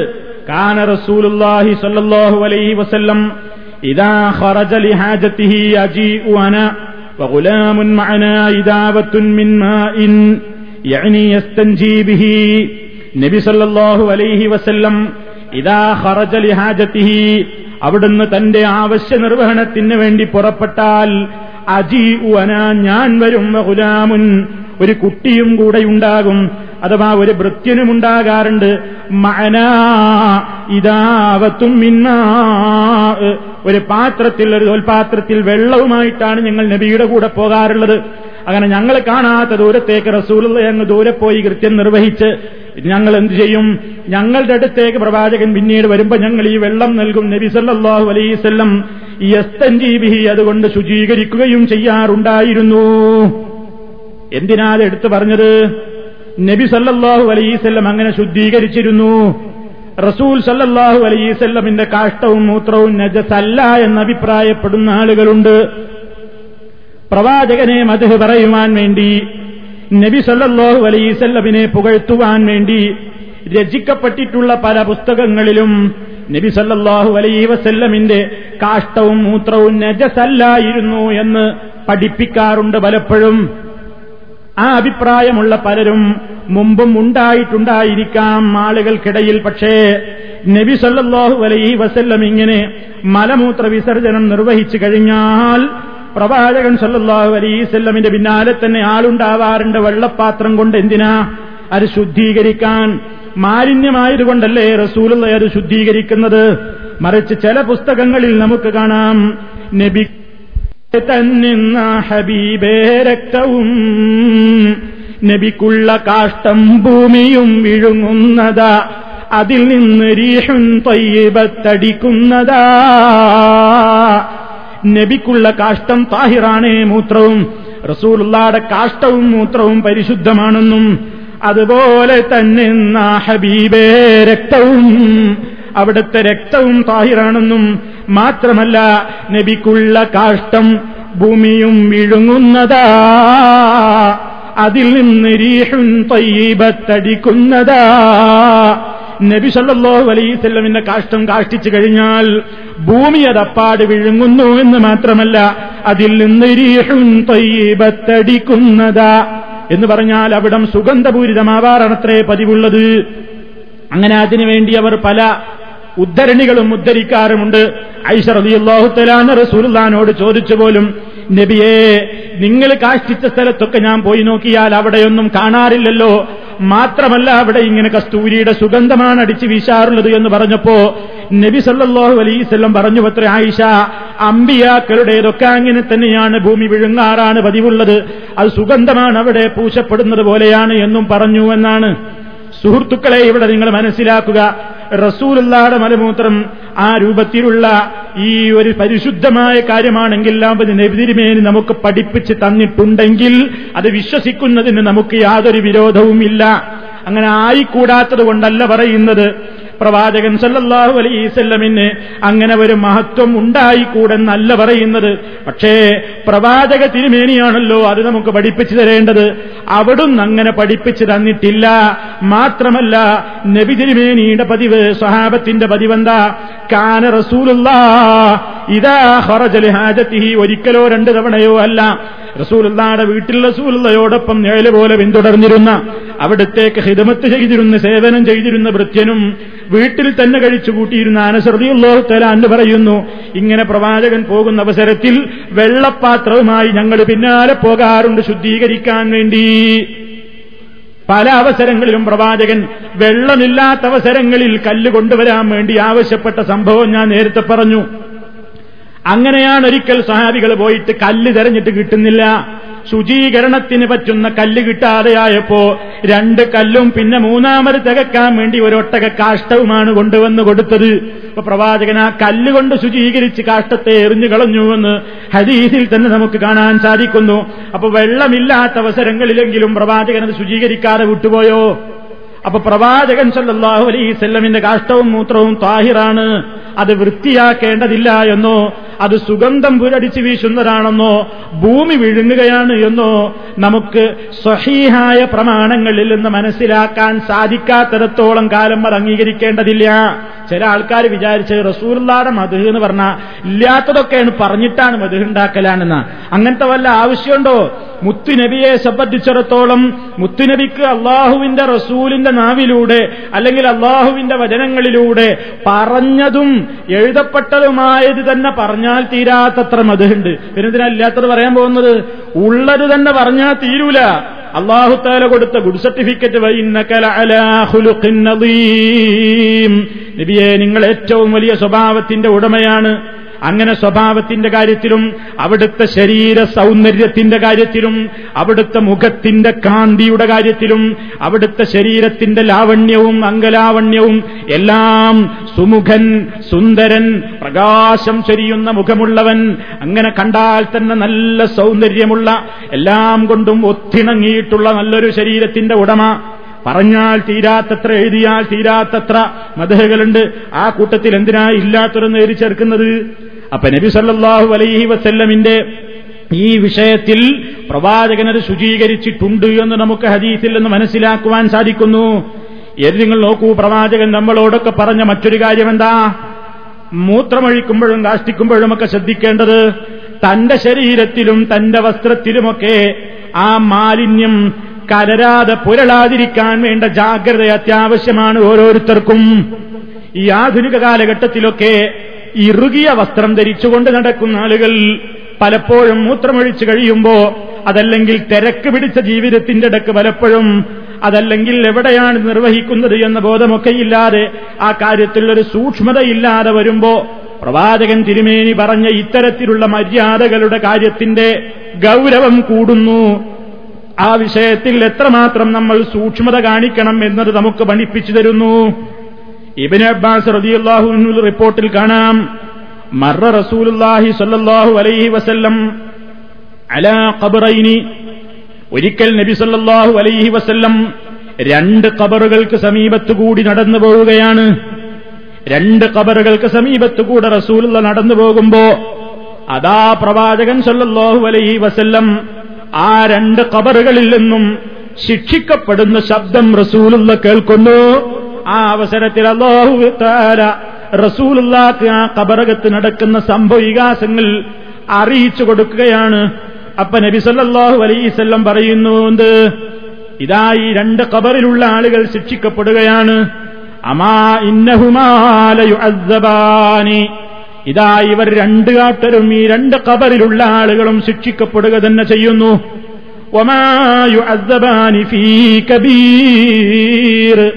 കാന റസൂലുല്ലാഹി സല്ലല്ലാഹു അലൈഹി വസല്ലം ഇദാ ഖറജ ലിഹാജതിഹി അജീഉ അന وغلام معنا إدابة من ماء يعني يستنجي به നബി സല്ലല്ലാഹു അലൈഹി വസല്ലം ഇദാ ഖറജ ലിഹാജതിഹി അവിടുന്ന് തന്റെ ആവശ്യ നിർവഹണത്തിന് വേണ്ടി പുറപ്പെട്ടാൽ അജീ ഉന ഞാൻ വരും ഗുലാമുൻ ഒരു കുട്ടിയും കൂടെ ഉണ്ടാകും അഥവാ ഒരു വൃത്യനുമുണ്ടാകാറുണ്ട് മനാ ഇതാവത്തും മിന്നാ ഒരു പാത്രത്തിൽ ഒരു തോൽപാത്രത്തിൽ വെള്ളവുമായിട്ടാണ് ഞങ്ങൾ നബിയുടെ കൂടെ പോകാറുള്ളത്. അങ്ങനെ ഞങ്ങൾ കാണാത്ത ദൂരത്തേക്ക് റസൂലുള്ള അങ്ങ് ദൂരെ പോയി കൃത്യം നിർവഹിച്ച് ഞങ്ങൾ എന്ത് ചെയ്യും? ഞങ്ങളുടെ അടുത്തേക്ക് പ്രവാചകൻ പിന്നീട് വരുമ്പോൾ ഞങ്ങൾ ഈ വെള്ളം നൽകും നബി സല്ലാഹു അലൈസ്വല്ലം ഈ എസ്തൻജീബിഹി അതുകൊണ്ട് ശുചീകരിക്കുകയും ചെയ്യാറുണ്ടായിരുന്നു. എന്തിനാ എടുത്തു പറഞ്ഞത്? നബി സല്ലല്ലാഹു അലൈസല്ലം അങ്ങനെ ശുദ്ധീകരിച്ചിരുന്നു. റസൂൽ സല്ലല്ലാഹു അലൈസല്ലമിന്റെ കാഷ്ടവും മൂത്രവും നജസല്ല എന്ന് അഭിപ്രായപ്പെടുന്ന ആളുകളുണ്ട്. പ്രവാചകനെ മധു പറയുവാൻ വേണ്ടി നബി സല്ലല്ലാഹു അലൈസല്ലമിനെ പുകഴ്ത്തുവാൻ വേണ്ടി രചിക്കപ്പെട്ടിട്ടുള്ള പല പുസ്തകങ്ങളിലും നബി സല്ലല്ലാഹു അലൈ വസല്ലമിന്റെ കാഷ്ടവും മൂത്രവും നജസല്ലായിരുന്നു എന്ന് പഠിപ്പിക്കാറുണ്ട് പലപ്പോഴും. ആ അഭിപ്രായമുള്ള പലരും മുമ്പും ഉണ്ടായിട്ടുണ്ടായിരിക്കാം ആളുകൾക്കിടയിൽ. പക്ഷേ നബി സല്ലാഹു അലൈഹി വസല്ലം ഇങ്ങനെ മലമൂത്ര വിസർജനം നിർവഹിച്ചു കഴിഞ്ഞാൽ പ്രവാചകൻ സല്ലല്ലാഹു അലൈവല്ലമിന്റെ പിന്നാലെ തന്നെ ആളുണ്ടാവാറുണ്ട്. വെള്ളപ്പാത്രം കൊണ്ട് എന്തിനാ അത് ശുദ്ധീകരിക്കാൻ? മാലിന്യമായതുകൊണ്ടല്ലേ റസൂലുള്ള അത് ശുദ്ധീകരിക്കുന്നത്? മറിച്ച് ചില പുസ്തകങ്ങളിൽ നമുക്ക് കാണാം. നബി തന്നിന്ന ഹബീബേ രക്തവും നബിക്കുള്ള കാഷ്ടം ഭൂമിയും വിഴുങ്ങുന്നതാ അതിൽ നിന്ന് രീഷൻ തൊയ്യബത്തടിക്കുന്നതാ. നബിക്കുള്ള കാഷ്ടം താഹിറാണേ മൂത്രവും റസൂലുള്ളാടെ കാഷ്ടവും മൂത്രവും പരിശുദ്ധമാണെന്നും അതുപോലെ തന്നെ ഹബീബേ രക്തവും അവിടുത്തെ രക്തവും താഹിറാണെന്നും മാത്രമല്ല നബിക്കുള്ള കാഷ്ടം ഭൂമിയും വിഴുങ്ങുന്നതാ. അതിൽ നിന്ന് രീഹുൻ തയ്യബത്തടിക്കുന്നതാ. നബി സല്ലല്ലാഹു അലൈവല്ലമിന്റെ കാഷ്ടം കാഷ്ടിച്ചു കഴിഞ്ഞാൽ ഭൂമി അതപ്പാട് വിഴുങ്ങുന്നു എന്ന് മാത്രമല്ല അതിൽ നിന്ന് രീഹുൻ തയ്യബത്തടിക്കുന്നതാ. എന്ന് പറഞ്ഞാൽ അവിടം സുഗന്ധപൂരിതമാവാറാണത്രേ പതിവുള്ളത്. അങ്ങനെ അതിനുവേണ്ടി അവർ പല ഉദ്ധരണികളും ഉദ്ധരിക്കാറുമുണ്ട്. ഐഷ തആല റസൂലുള്ളാഹിനോട് ചോദിച്ചു പോലും നബിയെ നിങ്ങൾ കാഷ്ടിച്ച സ്ഥലത്തൊക്കെ ഞാൻ പോയി നോക്കിയാൽ അവിടെയൊന്നും കാണാറില്ലല്ലോ. മാത്രമല്ല അവിടെ ഇങ്ങനെ കസ്തൂരിയുടെ സുഗന്ധമാണ് അടിച്ച് വീശാറുള്ളത് എന്ന് പറഞ്ഞപ്പോ നബി സല്ലല്ലാഹു അലൈസ്വല്ലം പറഞ്ഞു പത്ര ആയിഷ അമ്പിയാക്കളുടേതൊക്കെ അങ്ങനെ തന്നെയാണ് ഭൂമി വിഴുങ്ങാറാണ് പതിവുള്ളത്. അത് സുഗന്ധമാണ് അവിടെ പൂശപ്പെടുന്നത് പോലെയാണ് എന്നും പറഞ്ഞു എന്നാണ്. സുഹൃത്തുക്കളെ ഇവിടെ നിങ്ങൾ മനസ്സിലാക്കുക. റസൂലുള്ളാടെ മലമൂത്രം ആ രൂപത്തിലുള്ള ഈ ഒരു പരിശുദ്ധമായ കാര്യമാണെങ്കിൽ നബിതിരുമേനി നമുക്ക് പഠിപ്പിച്ച് തന്നിട്ടുണ്ടെങ്കിൽ അത് വിശ്വസിക്കുന്നതിന് നമുക്ക് യാതൊരു വിരോധവുമില്ല. അങ്ങനെ ആയിക്കൂടാത്തത് കൊണ്ടല്ല പറയുന്നത്. പ്രവാചകൻ സല്ലല്ലാഹു അലൈസല്ലമിന് അങ്ങനെ ഒരു മഹത്വം ഉണ്ടായിക്കൂടെന്നല്ല പറയുന്നത്. പക്ഷേ പ്രവാചക തിരുമേനിയാണല്ലോ അത് നമുക്ക് പഠിപ്പിച്ചു തരേണ്ടത്. അവിടുന്ന് അങ്ങനെ പഠിപ്പിച്ചു തന്നിട്ടില്ല. മാത്രമല്ല നബി തിരുമേനിയുടെ പതിവ് സ്വഹാബത്തിന്റെ പതിവെന്താ? കാന റസൂലുള്ള ഇതാ ഹറജലി ഹാജത്തിഹി ഒരിക്കലോ രണ്ട് തവണയോ അല്ല റസൂലുള്ളാടെ വീട്ടിൽ റസൂലുള്ളയോടൊപ്പം നേൽ പോലെ പിന്തുടർന്നിരുന്ന അവിടത്തേക്ക് ഹിതമത്ത് ചെയ്തിരുന്ന സേവനം ചെയ്തിരുന്ന ഭൃത്യനും വീട്ടിൽ തന്നെ കഴിച്ചു കൂട്ടിയിരുന്ന അനസർദിയുള്ളോഹു തലാന്ന് പറയുന്നു ഇങ്ങനെ പ്രവാചകൻ പോകുന്ന അവസരത്തിൽ വെള്ളപ്പാത്രവുമായി ഞങ്ങൾ പിന്നാലെ പോകാറുണ്ട് ശുദ്ധീകരിക്കാൻ വേണ്ടി. പല അവസരങ്ങളിലും പ്രവാചകൻ വെള്ളമില്ലാത്ത അവസരങ്ങളിൽ കല്ല് കൊണ്ടുവരാൻ വേണ്ടി ആവശ്യപ്പെട്ട സംഭവം ഞാൻ നേരത്തെ പറഞ്ഞു. അങ്ങനെയാണ് ഒരിക്കൽ സഹാബികൾ പോയിട്ട് കല്ല് തെരഞ്ഞിട്ട് കിട്ടുന്നില്ല. ശുചീകരണത്തിന് പറ്റുന്ന കല്ല് കിട്ടാതെയായപ്പോ രണ്ട് കല്ലും പിന്നെ മൂന്നാമത് തികക്കാൻ വേണ്ടി ഒരൊട്ടക കാഷ്ടവുമാണ് കൊണ്ടുവന്ന് കൊടുത്തത്. അപ്പൊ പ്രവാചകൻ ആ കല്ല് കൊണ്ട് ശുചീകരിച്ച് കാഷ്ടത്തെ എറിഞ്ഞു കളഞ്ഞുവെന്ന് ഹദീസിൽ തന്നെ നമുക്ക് കാണാൻ സാധിക്കുന്നു. അപ്പൊ വെള്ളമില്ലാത്ത അവസരങ്ങളിലെങ്കിലും പ്രവാചകൻ അത് ശുചീകരിക്കാതെ വിട്ടുപോയോ? അപ്പൊ പ്രവാചകൻ സല്ലാഹു അലൈഹി സ്വല്ലമിന്റെ കാഷ്ടവും മൂത്രവും താഹിറാണ്. അത് വൃത്തിയാക്കേണ്ടതില്ല എന്നോ അത് സുഗന്ധം പുരടിച്ച് വീശുന്നതാണെന്നോ ഭൂമി വിഴുങ്ങുകയാണ് എന്നോ നമുക്ക് സ്വഹീഹായ പ്രമാണങ്ങളിൽ നിന്ന് മനസ്സിലാക്കാൻ സാധിക്കാത്തിടത്തോളം കാലം അത് അംഗീകരിക്കേണ്ടതില്ല. ചില ആൾക്കാർ വിചാരിച്ച് റസൂർലാടെ മധു എന്ന് പറഞ്ഞാൽ ഇല്ലാത്തതൊക്കെയാണ് പറഞ്ഞിട്ടാണ് മധു ഉണ്ടാക്കലാണെന്ന്. അങ്ങനത്തെ വല്ല ആവശ്യമുണ്ടോ? മുത്തുനബിയെ സംബന്ധിച്ചിടത്തോളം മുത്തുനബിക്ക് അള്ളാഹുവിന്റെ റസൂലിന്റെ നാവിലൂടെ അല്ലെങ്കിൽ അള്ളാഹുവിന്റെ വചനങ്ങളിലൂടെ പറഞ്ഞതും എഴുതപ്പെട്ടതുമായത് തന്നെ പറഞ്ഞാൽ തീരാത്തത്ര മധുണ്ട് പിന്നെ ഇല്ലാത്തത് പറയാൻ പോകുന്നത്? ഉള്ളത് തന്നെ പറഞ്ഞാൽ തീരൂല. അള്ളാഹുത്താല കൊടുത്ത ഗുഡ് സർട്ടിഫിക്കറ്റ് നബിയെ നിങ്ങൾ ഏറ്റവും വലിയ സ്വഭാവത്തിന്റെ ഉടമയാണ്. അങ്ങനെ സ്വഭാവത്തിന്റെ കാര്യത്തിലും അവിടുത്തെ ശരീര സൗന്ദര്യത്തിന്റെ കാര്യത്തിലും അവിടുത്തെ മുഖത്തിന്റെ കാന്തിയുടെ കാര്യത്തിലും അവിടുത്തെ ശരീരത്തിന്റെ ലാവണ്യവും അംഗലാവണ്യവും എല്ലാം സുമുഖൻ സുന്ദരൻ പ്രകാശം ചൊരിയുന്ന മുഖമുള്ളവൻ അങ്ങനെ കണ്ടാൽ തന്നെ നല്ല സൗന്ദര്യമുള്ള എല്ലാം കൊണ്ടും ഒത്തിണങ്ങിയിട്ടുള്ള നല്ലൊരു ശരീരത്തിന്റെ ഉടമ. പറഞ്ഞാൽ തീരാത്തത്ര എഴുതിയാൽ തീരാത്തത്ര മതഹകളുണ്ട് ആ കൂട്ടത്തിൽ എന്തിനാ ഇല്ലാത്തൊരു നേരി ചേർക്കുന്നത്? അപ്പൊ നബി സല്ലാഹു അലൈഹി വസല്ലമിന്റെ ഈ വിഷയത്തിൽ പ്രവാചകനത് ശുചീകരിച്ചിട്ടുണ്ട് എന്ന് നമുക്ക് ഹദീസിൽ നിന്ന് മനസ്സിലാക്കുവാൻ സാധിക്കുന്നു. ഏത് നിങ്ങൾ നോക്കൂ പ്രവാചകൻ നമ്മളോടൊക്കെ പറഞ്ഞ മറ്റൊരു കാര്യം എന്താ മൂത്രമൊഴിക്കുമ്പോഴും കാഷ്ടിക്കുമ്പോഴും ഒക്കെ ശ്രദ്ധിക്കേണ്ടത് തന്റെ ശരീരത്തിലും തന്റെ വസ്ത്രത്തിലുമൊക്കെ ആ മാലിന്യം കലരാതെ പുരളാതിരിക്കാൻ വേണ്ട ജാഗ്രത അത്യാവശ്യമാണ് ഓരോരുത്തർക്കും. ഈ ആധുനിക കാലഘട്ടത്തിലൊക്കെ ഇറുകിയ വസ്ത്രം ധരിച്ചുകൊണ്ട് നടക്കുന്ന ആളുകൾ പലപ്പോഴും മൂത്രമൊഴിച്ചു കഴിയുമ്പോ അതല്ലെങ്കിൽ തിരക്ക് പിടിച്ച ജീവിതത്തിന്റെ ഇടയ്ക്ക് പലപ്പോഴും അതല്ലെങ്കിൽ എവിടെയാണ് നിർവഹിക്കുന്നത് എന്ന ബോധമൊക്കെ ഇല്ലാതെ ആ കാര്യത്തിൽ ഒരു സൂക്ഷ്മതയില്ലാതെ വരുമ്പോ പ്രവാചകൻ തിരുമേനി പറഞ്ഞ ഇത്തരത്തിലുള്ള മര്യാദകളുടെ കാര്യത്തിന്റെ ഗൗരവം കൂടുന്നു. ആ വിഷയത്തിൽ എത്രമാത്രം നമ്മൾ സൂക്ഷ്മത കാണിക്കണം എന്നത് നമുക്ക് പഠിപ്പിച്ചു തരുന്നു. ഇബിൻ അബ്ബാസ് റതിയുള്ളാഹു റിപ്പോർട്ടിൽ കാണാം മറ റസൂലുല്ലാഹി സല്ലാഹു അലൈഹി വസല്ലം അലാ ഖബറൈനി ഒരിക്കൽ നബി സല്ലാഹു അലൈഹി വസല്ലം രണ്ട് ഖബറുകൾക്ക് സമീപത്തുകൂടി നടന്നു പോവുകയാണ്. രണ്ട് ഖബറുകൾക്ക് സമീപത്തുകൂടെ റസൂലുള്ള നടന്നു പോകുമ്പോ അതാ പ്രവാചകൻ സല്ലാഹു അലൈഹി വസല്ലം ആ രണ്ട് ഖബറുകളിൽ നിന്നും ശിക്ഷിക്കപ്പെടുന്ന ശബ്ദം റസൂലുള്ള കേൾക്കുന്നു. ആ അവസരത്തിൽ അള്ളാഹു താര റസൂലുള്ളാക്ക് ആ കബറകത്ത് നടക്കുന്ന സംഭവവികാസങ്ങൾ അറിയിച്ചു കൊടുക്കുകയാണ്. അപ്പൊ നബി സല്ലല്ലാഹു അലൈസല്ലം പറയുന്നു എന്ത്? ഇതാ ഈ രണ്ട് കബറിലുള്ള ആളുകൾ ശിക്ഷിക്കപ്പെടുകയാണ്. അമാ ഇന്നഹുമാലയു അസബാനി ഇതാ ഇവർ രണ്ട് കാട്ടരും ഈ രണ്ട് കബറിലുള്ള ആളുകളും ശിക്ഷിക്കപ്പെടുക തന്നെ ചെയ്യുന്നു. ഒമായു അസബാനി ഫീ കബീർ.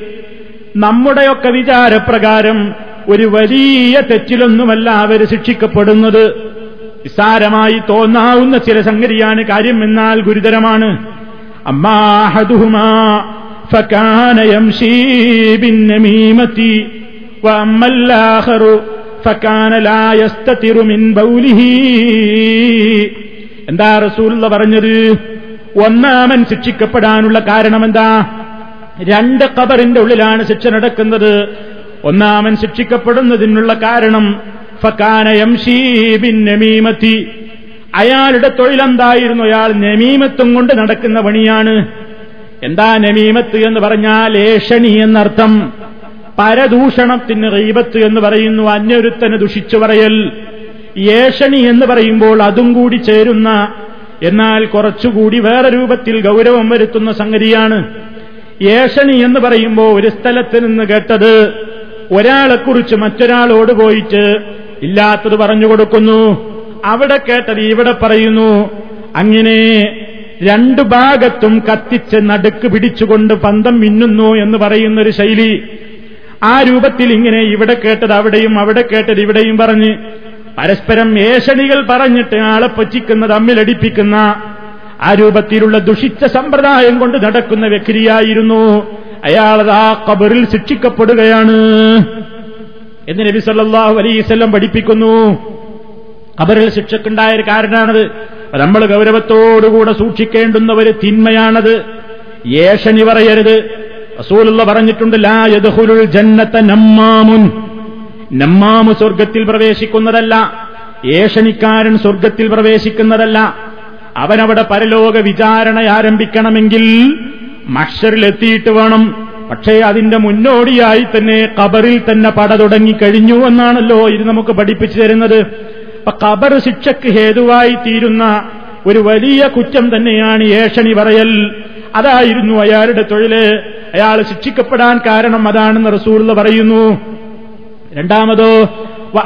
നമ്മുടെയൊക്കെ വിചാരപ്രകാരം ഒരു വലിയ തെറ്റിലൊന്നുമല്ല അവർ ശിക്ഷിക്കപ്പെടുന്നത്. വിസാരമായി തോന്നാവുന്ന ചില സംഗതിയാണ് കാര്യം എന്നാൽ ഗുരുതരമാണ് എന്താ റസൂള്ള പറഞ്ഞത്? ഒന്നാമൻ ശിക്ഷിക്കപ്പെടാനുള്ള കാരണം എന്താ രണ്ട് കബറിന്റെ ഉള്ളിലാണ് ശിക്ഷ നടക്കുന്നത്. ഒന്നാമൻ ശിക്ഷിക്കപ്പെടുന്നതിനുള്ള കാരണം ഫക്കാന യംഷീബിൻ നമീമത്തി. അയാളുടെ തൊഴിലെന്തായിരുന്നു? അയാൾ നമീമത്വം കൊണ്ട് നടക്കുന്ന പണിയാണ്. എന്താ നമീമത്ത് എന്ന് പറഞ്ഞാൽ ഏഷണി എന്നർത്ഥം. പരദൂഷണത്തിന് റീബത്ത് എന്ന് പറയുന്നു. അന്യൊരുത്തന് ദുഷിച്ചു പറയൽ. ഏഷണി എന്ന് പറയുമ്പോൾ അതും കൂടി ചേരുന്ന എന്നാൽ കുറച്ചുകൂടി വേറെ രൂപത്തിൽ ഗൗരവം വരുത്തുന്ന സംഗതിയാണ്. ഏഷണി എന്ന് പറയുമ്പോൾ ഒരു സ്ഥലത്ത് നിന്ന് കേട്ടത്. ഒരാളെക്കുറിച്ച് മറ്റൊരാളോട് പോയിട്ട് ഇല്ലാത്തത് പറഞ്ഞു കൊടുക്കുന്നു. അവിടെ കേട്ടത് ഇവിടെ പറയുന്നു. അങ്ങനെ രണ്ടു ഭാഗത്തും കത്തിച്ച് നടുക്ക് പിടിച്ചുകൊണ്ട് പന്തം മിന്നുന്നു എന്ന് പറയുന്നൊരു ശൈലി. ആ രൂപത്തിൽ ഇങ്ങനെ ഇവിടെ കേട്ടത് അവിടെയും അവിടെ കേട്ടത് ഇവിടെയും പറഞ്ഞ് പരസ്പരം ഏഷണികൾ പറഞ്ഞിട്ട് ആളെ പറ്റിക്കുന്ന തമ്മിലടിപ്പിക്കുന്ന ആ രൂപത്തിലുള്ള ദുഷിച്ച സമ്പ്രദായം കൊണ്ട് നടക്കുന്ന വ്യക്തിയായിരുന്നു. അയാൾ ആ കബറിൽ ശിക്ഷിക്കപ്പെടുകയാണ്. എന്ന് നബി സല്ലാഹു അലൈസ്വല്ലം പഠിപ്പിക്കുന്നു. കബറിൽ ശിക്ഷക്കുണ്ടായ ഒരു കാരണമാണത് നമ്മൾ ഗൗരവത്തോടുകൂടെ സൂക്ഷിക്കേണ്ടുന്ന ഒരു തിന്മയാണത്. ഏഷണി പറയരുത്. റസൂലുള്ള പറഞ്ഞിട്ടുണ്ട് ലാ യദ്ഖുലുൽ ജന്നത്ത നമ്മാമുൻ. നമ്മാമു സ്വർഗത്തിൽ പ്രവേശിക്കുന്നതല്ല. ഏഷണിക്കാരൻ സ്വർഗത്തിൽ പ്രവേശിക്കുന്നതല്ല. അവനവിടെ പരലോക വിചാരണ ആരംഭിക്കണമെങ്കിൽ മഷറിലെത്തിയിട്ട് വേണം. പക്ഷേ അതിന്റെ മുന്നോടിയായി തന്നെ കബറിൽ തന്നെ പട തുടങ്ങിക്കഴിഞ്ഞു എന്നാണല്ലോ ഇത് നമുക്ക് പഠിപ്പിച്ചു തരുന്നത്. അപ്പൊ കബർ ശിക്ഷക്ക് ഹേതുവായി തീരുന്ന ഒരു വലിയ കുറ്റം തന്നെയാണ് ഏഷണി പറയൽ. അതായിരുന്നു അയാളുടെ തൊഴിൽ. അയാൾ ശിക്ഷിക്കപ്പെടാൻ കാരണം അതാണെന്ന് റസൂർന്ന് പറയുന്നു. രണ്ടാമതോ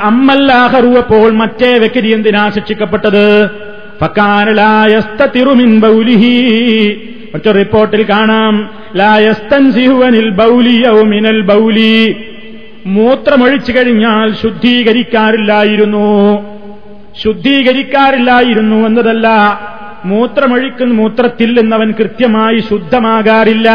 അമ്മല്ലാഹറു അപ്പോൾ മറ്റേ വ്യക്തി എന്തിനാ ശിക്ഷിക്കപ്പെട്ടത്? ഫക്കാനലായസ്തിറുമിൻ ബൗലിഹി മറ്റൊരു റിപ്പോർട്ടിൽ കാണാം. ലായസ്തൻസിഹുവനിൽ ബൗലി മിനൽ ബൗലി. മൂത്രമൊഴിച്ചു കഴിഞ്ഞാൽ ശുദ്ധീകരിക്കാറില്ലായിരുന്നു. ശുദ്ധീകരിക്കാറില്ലായിരുന്നു എന്നതല്ല. മൂത്രമൊഴിക്കുന്ന മൂത്രത്തിൽ നിന്നവൻ കൃത്യമായി ശുദ്ധമാകാറില്ല.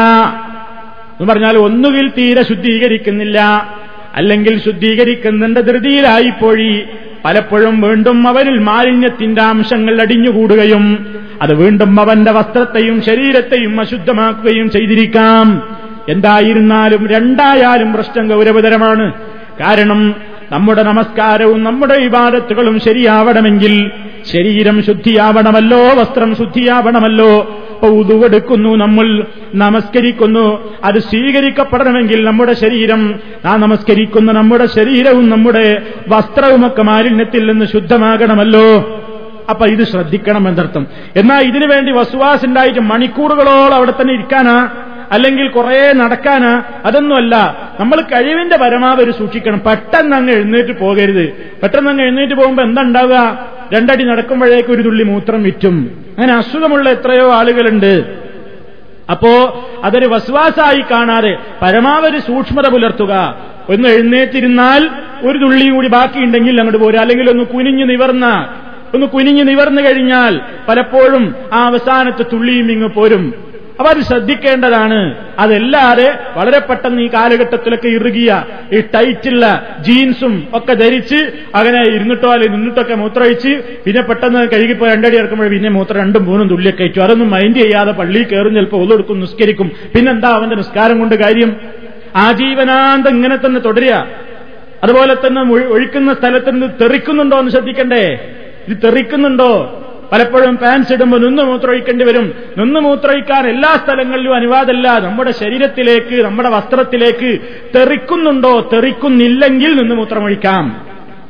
എന്ന് പറഞ്ഞാൽ ഒന്നുകിൽ തീരെ ശുദ്ധീകരിക്കുന്നില്ല. അല്ലെങ്കിൽ ശുദ്ധീകരിക്കുന്നതിന്റെ ധൃതിയിലായിപ്പോയി. പലപ്പോഴും വീണ്ടും അവരിൽ മാലിന്യത്തിന്റെ അംശങ്ങൾ അടിഞ്ഞുകൂടുകയും അത് വീണ്ടും അവന്റെ വസ്ത്രത്തെയും ശരീരത്തെയും അശുദ്ധമാക്കുകയും ചെയ്തിരിക്കാം. എന്തായിരുന്നാലും രണ്ടായാലും പ്രശ്നം ഗൗരവതരമാണ്. കാരണം നമ്മുടെ നമസ്കാരവും നമ്മുടെ വിവാദത്തുകളും ശരിയാവണമെങ്കിൽ ശരീരം ശുദ്ധിയാവണമല്ലോ വസ്ത്രം ശുദ്ധിയാവണമല്ലോ ഉതുവെടുക്കുന്നു നമ്മൾ നമസ്കരിക്കുന്നു. അത് സ്വീകരിക്കപ്പെടണമെങ്കിൽ നമ്മുടെ ശരീരം ആ നമസ്കരിക്കുന്ന നമ്മുടെ ശരീരവും നമ്മുടെ വസ്ത്രവുമൊക്കെ മാലിന്യത്തിൽ നിന്ന് ശുദ്ധമാകണമല്ലോ. അപ്പൊ ഇത് ശ്രദ്ധിക്കണം എന്നർത്ഥം. എന്നാൽ ഇതിനു വേണ്ടി വസുവാസുണ്ടായിട്ട് മണിക്കൂറുകളോളം അവിടെ തന്നെ ഇരിക്കാനാ? അല്ലെങ്കിൽ കുറെ നടക്കാനാ? അതൊന്നുമല്ല. നമ്മൾ കഴിവിന്റെ പരമാവധി സൂക്ഷിക്കണം. പെട്ടെന്ന് അങ്ങ് എഴുന്നേറ്റ് പോകരുത്. പെട്ടെന്ന് അങ്ങ് എഴുന്നേറ്റ് പോകുമ്പോൾ എന്താ ഉണ്ടാവുക? രണ്ടടി നടക്കുമ്പോഴേക്ക് ഒരു തുള്ളി മൂത്രം വിറ്റും. അങ്ങനെ അസുഖമുള്ള എത്രയോ ആളുകളുണ്ട്. അപ്പോ അതൊരു വസ്വാസായി കാണാതെ പരമാവധി സൂക്ഷ്മത പുലർത്തുക. ഒന്ന് എഴുന്നേറ്റിരുന്നാൽ ഒരു തുള്ളി കൂടി ബാക്കിയുണ്ടെങ്കിൽ അങ്ങോട്ട് പോരാ. അല്ലെങ്കിൽ ഒന്ന് കുനിഞ്ഞു നിവർന്ന ഒന്ന് കുനിഞ്ഞു നിവർന്നു കഴിഞ്ഞാൽ പലപ്പോഴും ആ അവസാനത്തെ തുള്ളിയും ഇങ്ങ് പോരും. അപ്പൊ അത് ശ്രദ്ധിക്കേണ്ടതാണ്. അതല്ലാതെ വളരെ പെട്ടെന്ന് ഈ കാലഘട്ടത്തിലൊക്കെ ഇറുകിയ ഈ ടൈറ്റുള്ള ജീൻസും ഒക്കെ ധരിച്ച് അങ്ങനെ ഇരുന്നിട്ടോ അല്ലെങ്കിൽ നിന്നിട്ടൊക്കെ മൂത്രമൊഴിച്ച് പിന്നെ പെട്ടെന്ന് കഴുകിപ്പോ രണ്ടടി ഇറക്കുമ്പോൾ പിന്നെ മൂത്രം രണ്ടും മൂന്നും തുള്ളിയൊക്കെ അയച്ചു അതൊന്നും മൈൻഡ് ചെയ്യാതെ പള്ളി കയറും ചിലപ്പോൾ ഒതെടുക്കും നിസ്കരിക്കും. പിന്നെന്താ അവന്റെ നിസ്കാരം കൊണ്ട് കാര്യം? ആജീവനാന്തം ഇങ്ങനെ തന്നെ തുടരുക. അതുപോലെ തന്നെ ഒഴിക്കുന്ന സ്ഥലത്ത് നിന്ന് തെറിക്കുന്നുണ്ടോ എന്ന് ശ്രദ്ധിക്കണ്ടേ? ഇത് തെറിക്കുന്നുണ്ടോ? പലപ്പോഴും പാൻസ് ഇടുമ്പോൾ നിന്ന് മൂത്രമൊഴിക്കേണ്ടി വരും. നിന്ന് മൂത്രമൊഴിക്കാൻ എല്ലാ സ്ഥലങ്ങളിലും അനുവാദമല്ല. നമ്മുടെ ശരീരത്തിലേക്ക് നമ്മുടെ വസ്ത്രത്തിലേക്ക് തെറിക്കുന്നുണ്ടോ? തെറിക്കുന്നില്ലെങ്കിൽ നിന്ന് മൂത്രമൊഴിക്കാം.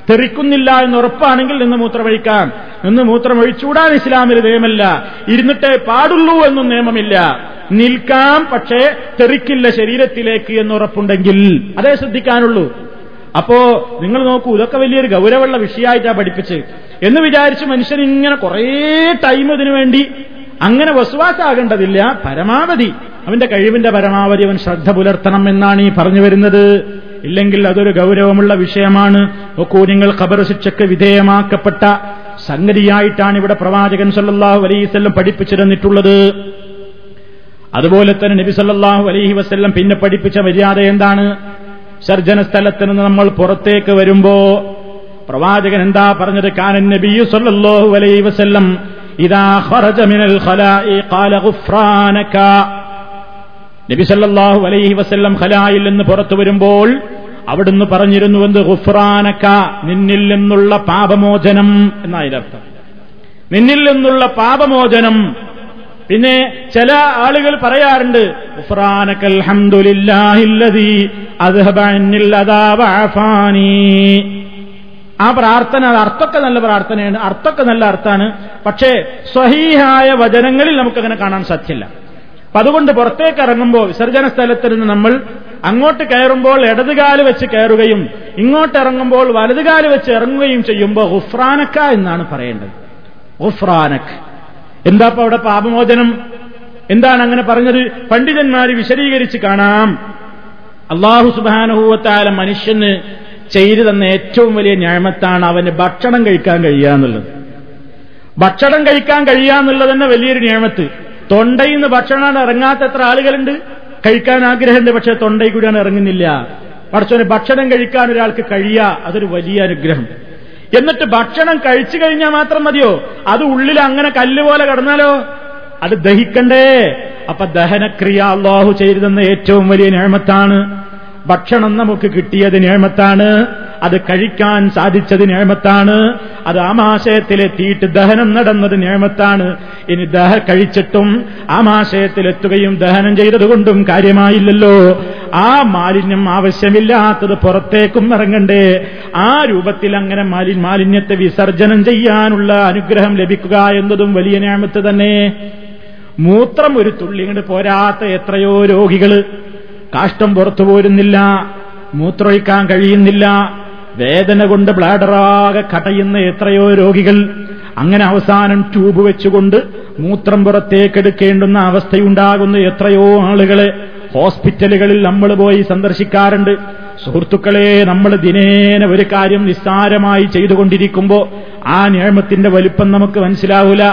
തെറിക്കുന്നില്ല എന്ന് ഉറപ്പാണെങ്കിൽ നിന്ന് മൂത്രമൊഴിക്കാം. നിന്ന് മൂത്രമൊഴിച്ചൂടാൻ ഇസ്ലാമിൽ നിയമമല്ല ഇരുന്നിട്ടേ പാടുള്ളൂ എന്നും നിയമമില്ല. നിൽക്കാം പക്ഷേ തെറിക്കില്ല ശരീരത്തിലേക്ക് എന്ന് ഉറപ്പുണ്ടെങ്കിൽ. അതേ ശ്രദ്ധിക്കാനുള്ളൂ. അപ്പോ നിങ്ങൾ നോക്കൂ ഇതൊക്കെ വലിയൊരു ഗൗരവമുള്ള വിഷയമായിട്ടാണ് പഠിപ്പിച്ച് എന്ന് വിചാരിച്ച് മനുഷ്യൻ ഇങ്ങനെ കുറേ ടൈം ഇതിനു വേണ്ടി അങ്ങനെ വസുവാസാകേണ്ടതില്ല. പരമാവധി അവന്റെ കഴിവിന്റെ പരമാവധി അവൻ ശ്രദ്ധ പുലർത്തണം എന്നാണ് ഈ പറഞ്ഞു വരുന്നത്. ഇല്ലെങ്കിൽ അതൊരു ഗൗരവമുള്ള വിഷയമാണ്. നോക്കൂ നിങ്ങൾ ഖബർ ശിക്ഷയ്ക്ക് വിധേയമാക്കപ്പെട്ട സംഗതിയായിട്ടാണ് ഇവിടെ പ്രവാചകൻ സല്ലല്ലാഹു അലൈവല്ലം പഠിപ്പിച്ചിരുന്നിട്ടുള്ളത്. അതുപോലെ തന്നെ നബി സല്ലാഹു അലൈഹി വസ്ല്ലം പിന്നെ പഠിപ്പിച്ച മര്യാദ എന്താണ്? സർജന സ്ഥലത്ത് നിന്ന് നമ്മൾ പുറത്തേക്ക് വരുമ്പോ പ്രവാചകൻ എന്താ പറഞ്ഞത്? കാനൻ നബിയു സല്ലല്ലാഹു അലൈഹി വസല്ലം ഇദാ ഖറജ മിനൽ ഖലാഇ ഖാല ഗുഫ്രാനക. നബി സല്ലല്ലാഹു അലൈഹി വസല്ലം ഖലായിൽ നിന്ന് പുറത്തു വരുമ്പോൾ അവിടുന്ന് പറഞ്ഞിരുന്നു എന്ത്? ഗുഫ്രാനക നിന്നിൽ നിന്നുള്ള പാപമോചനം എന്നായതർത്ഥം നിന്നിൽ നിന്നുള്ള പാപമോചനം. പിന്നെ ചില ആളുകൾ പറയാറുണ്ട് ഗുഫ്രാനക്കൽ ഹംദുലില്ലാഹില്ലദീ അദ്ഹബ അന്നിൽ അദാ അഫാനി ആ പ്രാർത്ഥന അത് അർത്ഥമൊക്കെ നല്ല പ്രാർത്ഥനയാണ് അർത്ഥമൊക്കെ നല്ല അർത്ഥമാണ്. പക്ഷേ സ്വഹീഹായ വചനങ്ങളിൽ നമുക്കങ്ങനെ കാണാൻ സാധ്യല്ല. അപ്പൊ അതുകൊണ്ട് പുറത്തേക്ക് ഇറങ്ങുമ്പോൾ വിസർജന സ്ഥലത്ത് നിന്ന് നമ്മൾ അങ്ങോട്ട് കയറുമ്പോൾ ഇടതുകാൽ വെച്ച് കയറുകയും ഇങ്ങോട്ട് ഇറങ്ങുമ്പോൾ വലതുകാൽ വെച്ച് ഇറങ്ങുകയും ചെയ്യുമ്പോൾ ഹുഫ്രാനക്ക എന്നാണ് പറയേണ്ടത്. ഹുഫ്രാനക് എന്താ ഇപ്പൊ അവിടെ പാപമോചനം? എന്താണ് അങ്ങനെ പറഞ്ഞത്? പണ്ഡിതന്മാർ വിശദീകരിച്ച് കാണാം. അള്ളാഹു സുബാനുഭൂവത്താല മനുഷ്യന് ചെയ്തു തന്ന ഏറ്റവും വലിയ ഞാമത്താണ് അവന് ഭക്ഷണം കഴിക്കാൻ കഴിയുക എന്നുള്ളത്. ഭക്ഷണം കഴിക്കാൻ കഴിയുക എന്നുള്ളത് തന്നെ വലിയൊരു ഞാമത്ത്. തൊണ്ടയിൽ നിന്ന് ഭക്ഷണം ഇറങ്ങാത്ത എത്ര ആളുകളുണ്ട്. കഴിക്കാൻ ആഗ്രഹമുണ്ട് പക്ഷെ തൊണ്ടയിൽ കൂടിയാണ് ഇറങ്ങുന്നില്ല. പഠിച്ചവന് ഭക്ഷണം കഴിക്കാൻ ഒരാൾക്ക് കഴിയുക അതൊരു വലിയ അനുഗ്രഹം. എന്നിട്ട് ഭക്ഷണം കഴിച്ചു കഴിഞ്ഞാൽ മാത്രം മതിയോ? അത് ഉള്ളിൽ അങ്ങനെ കല്ല് പോലെ കടന്നാലോ? അത് ദഹിക്കണ്ടേ? അപ്പൊ ദഹനക്രിയ അള്ളാഹു ചെയ്തെന്ന ഏറ്റവും വലിയ നിയമത്താണ് ഭക്ഷണം നമുക്ക് കിട്ടിയത് നേമത്താണ് അത് കഴിക്കാൻ സാധിച്ചത് നേമത്താണ് അത് ആമാശയത്തിലെത്തിയിട്ട് ദഹനം നടന്നത് നേമത്താണ് ഇനി ദഹ കഴിച്ചിട്ടും ആമാശയത്തിലെത്തുകയും ദഹനം ചെയ്തതുകൊണ്ടും കാര്യമായില്ലല്ലോ. ആ മാലിന്യം ആവശ്യമില്ലാത്തത് പുറത്തേക്കും ഇറങ്ങണ്ടേ. ആ രൂപത്തിൽ അങ്ങനെ മാലി മാലിന്യത്തെ വിസർജനം ചെയ്യാനുള്ള അനുഗ്രഹം ലഭിക്കുക എന്നതും വലിയ നേമത്ത് തന്നെ. മൂത്രം ഒരു തുള്ളിങ്ങട് പോരാത്ത എത്രയോ രോഗികൾ കാഷ്ടം പുറത്തു പോരുന്നില്ല മൂത്രൊഴിക്കാൻ കഴിയുന്നില്ല വേദന കൊണ്ട് ബ്ലാഡറാകെ കടയുന്ന എത്രയോ രോഗികൾ അങ്ങനെ അവസാനം ട്യൂബ് വെച്ചുകൊണ്ട് മൂത്രം പുറത്തേക്കെടുക്കേണ്ടുന്ന അവസ്ഥയുണ്ടാകുന്ന എത്രയോ ആളുകളെ ഹോസ്പിറ്റലുകളിൽ നമ്മൾ പോയി സന്ദർശിക്കാറുണ്ട്. സുഹൃത്തുക്കളെ നമ്മൾ ദിനേന ഒരു കാര്യം നിസ്സാരമായി ചെയ്തുകൊണ്ടിരിക്കുമ്പോ ആ നിയമത്തിന്റെ വലിപ്പം നമുക്ക് മനസ്സിലാവൂല.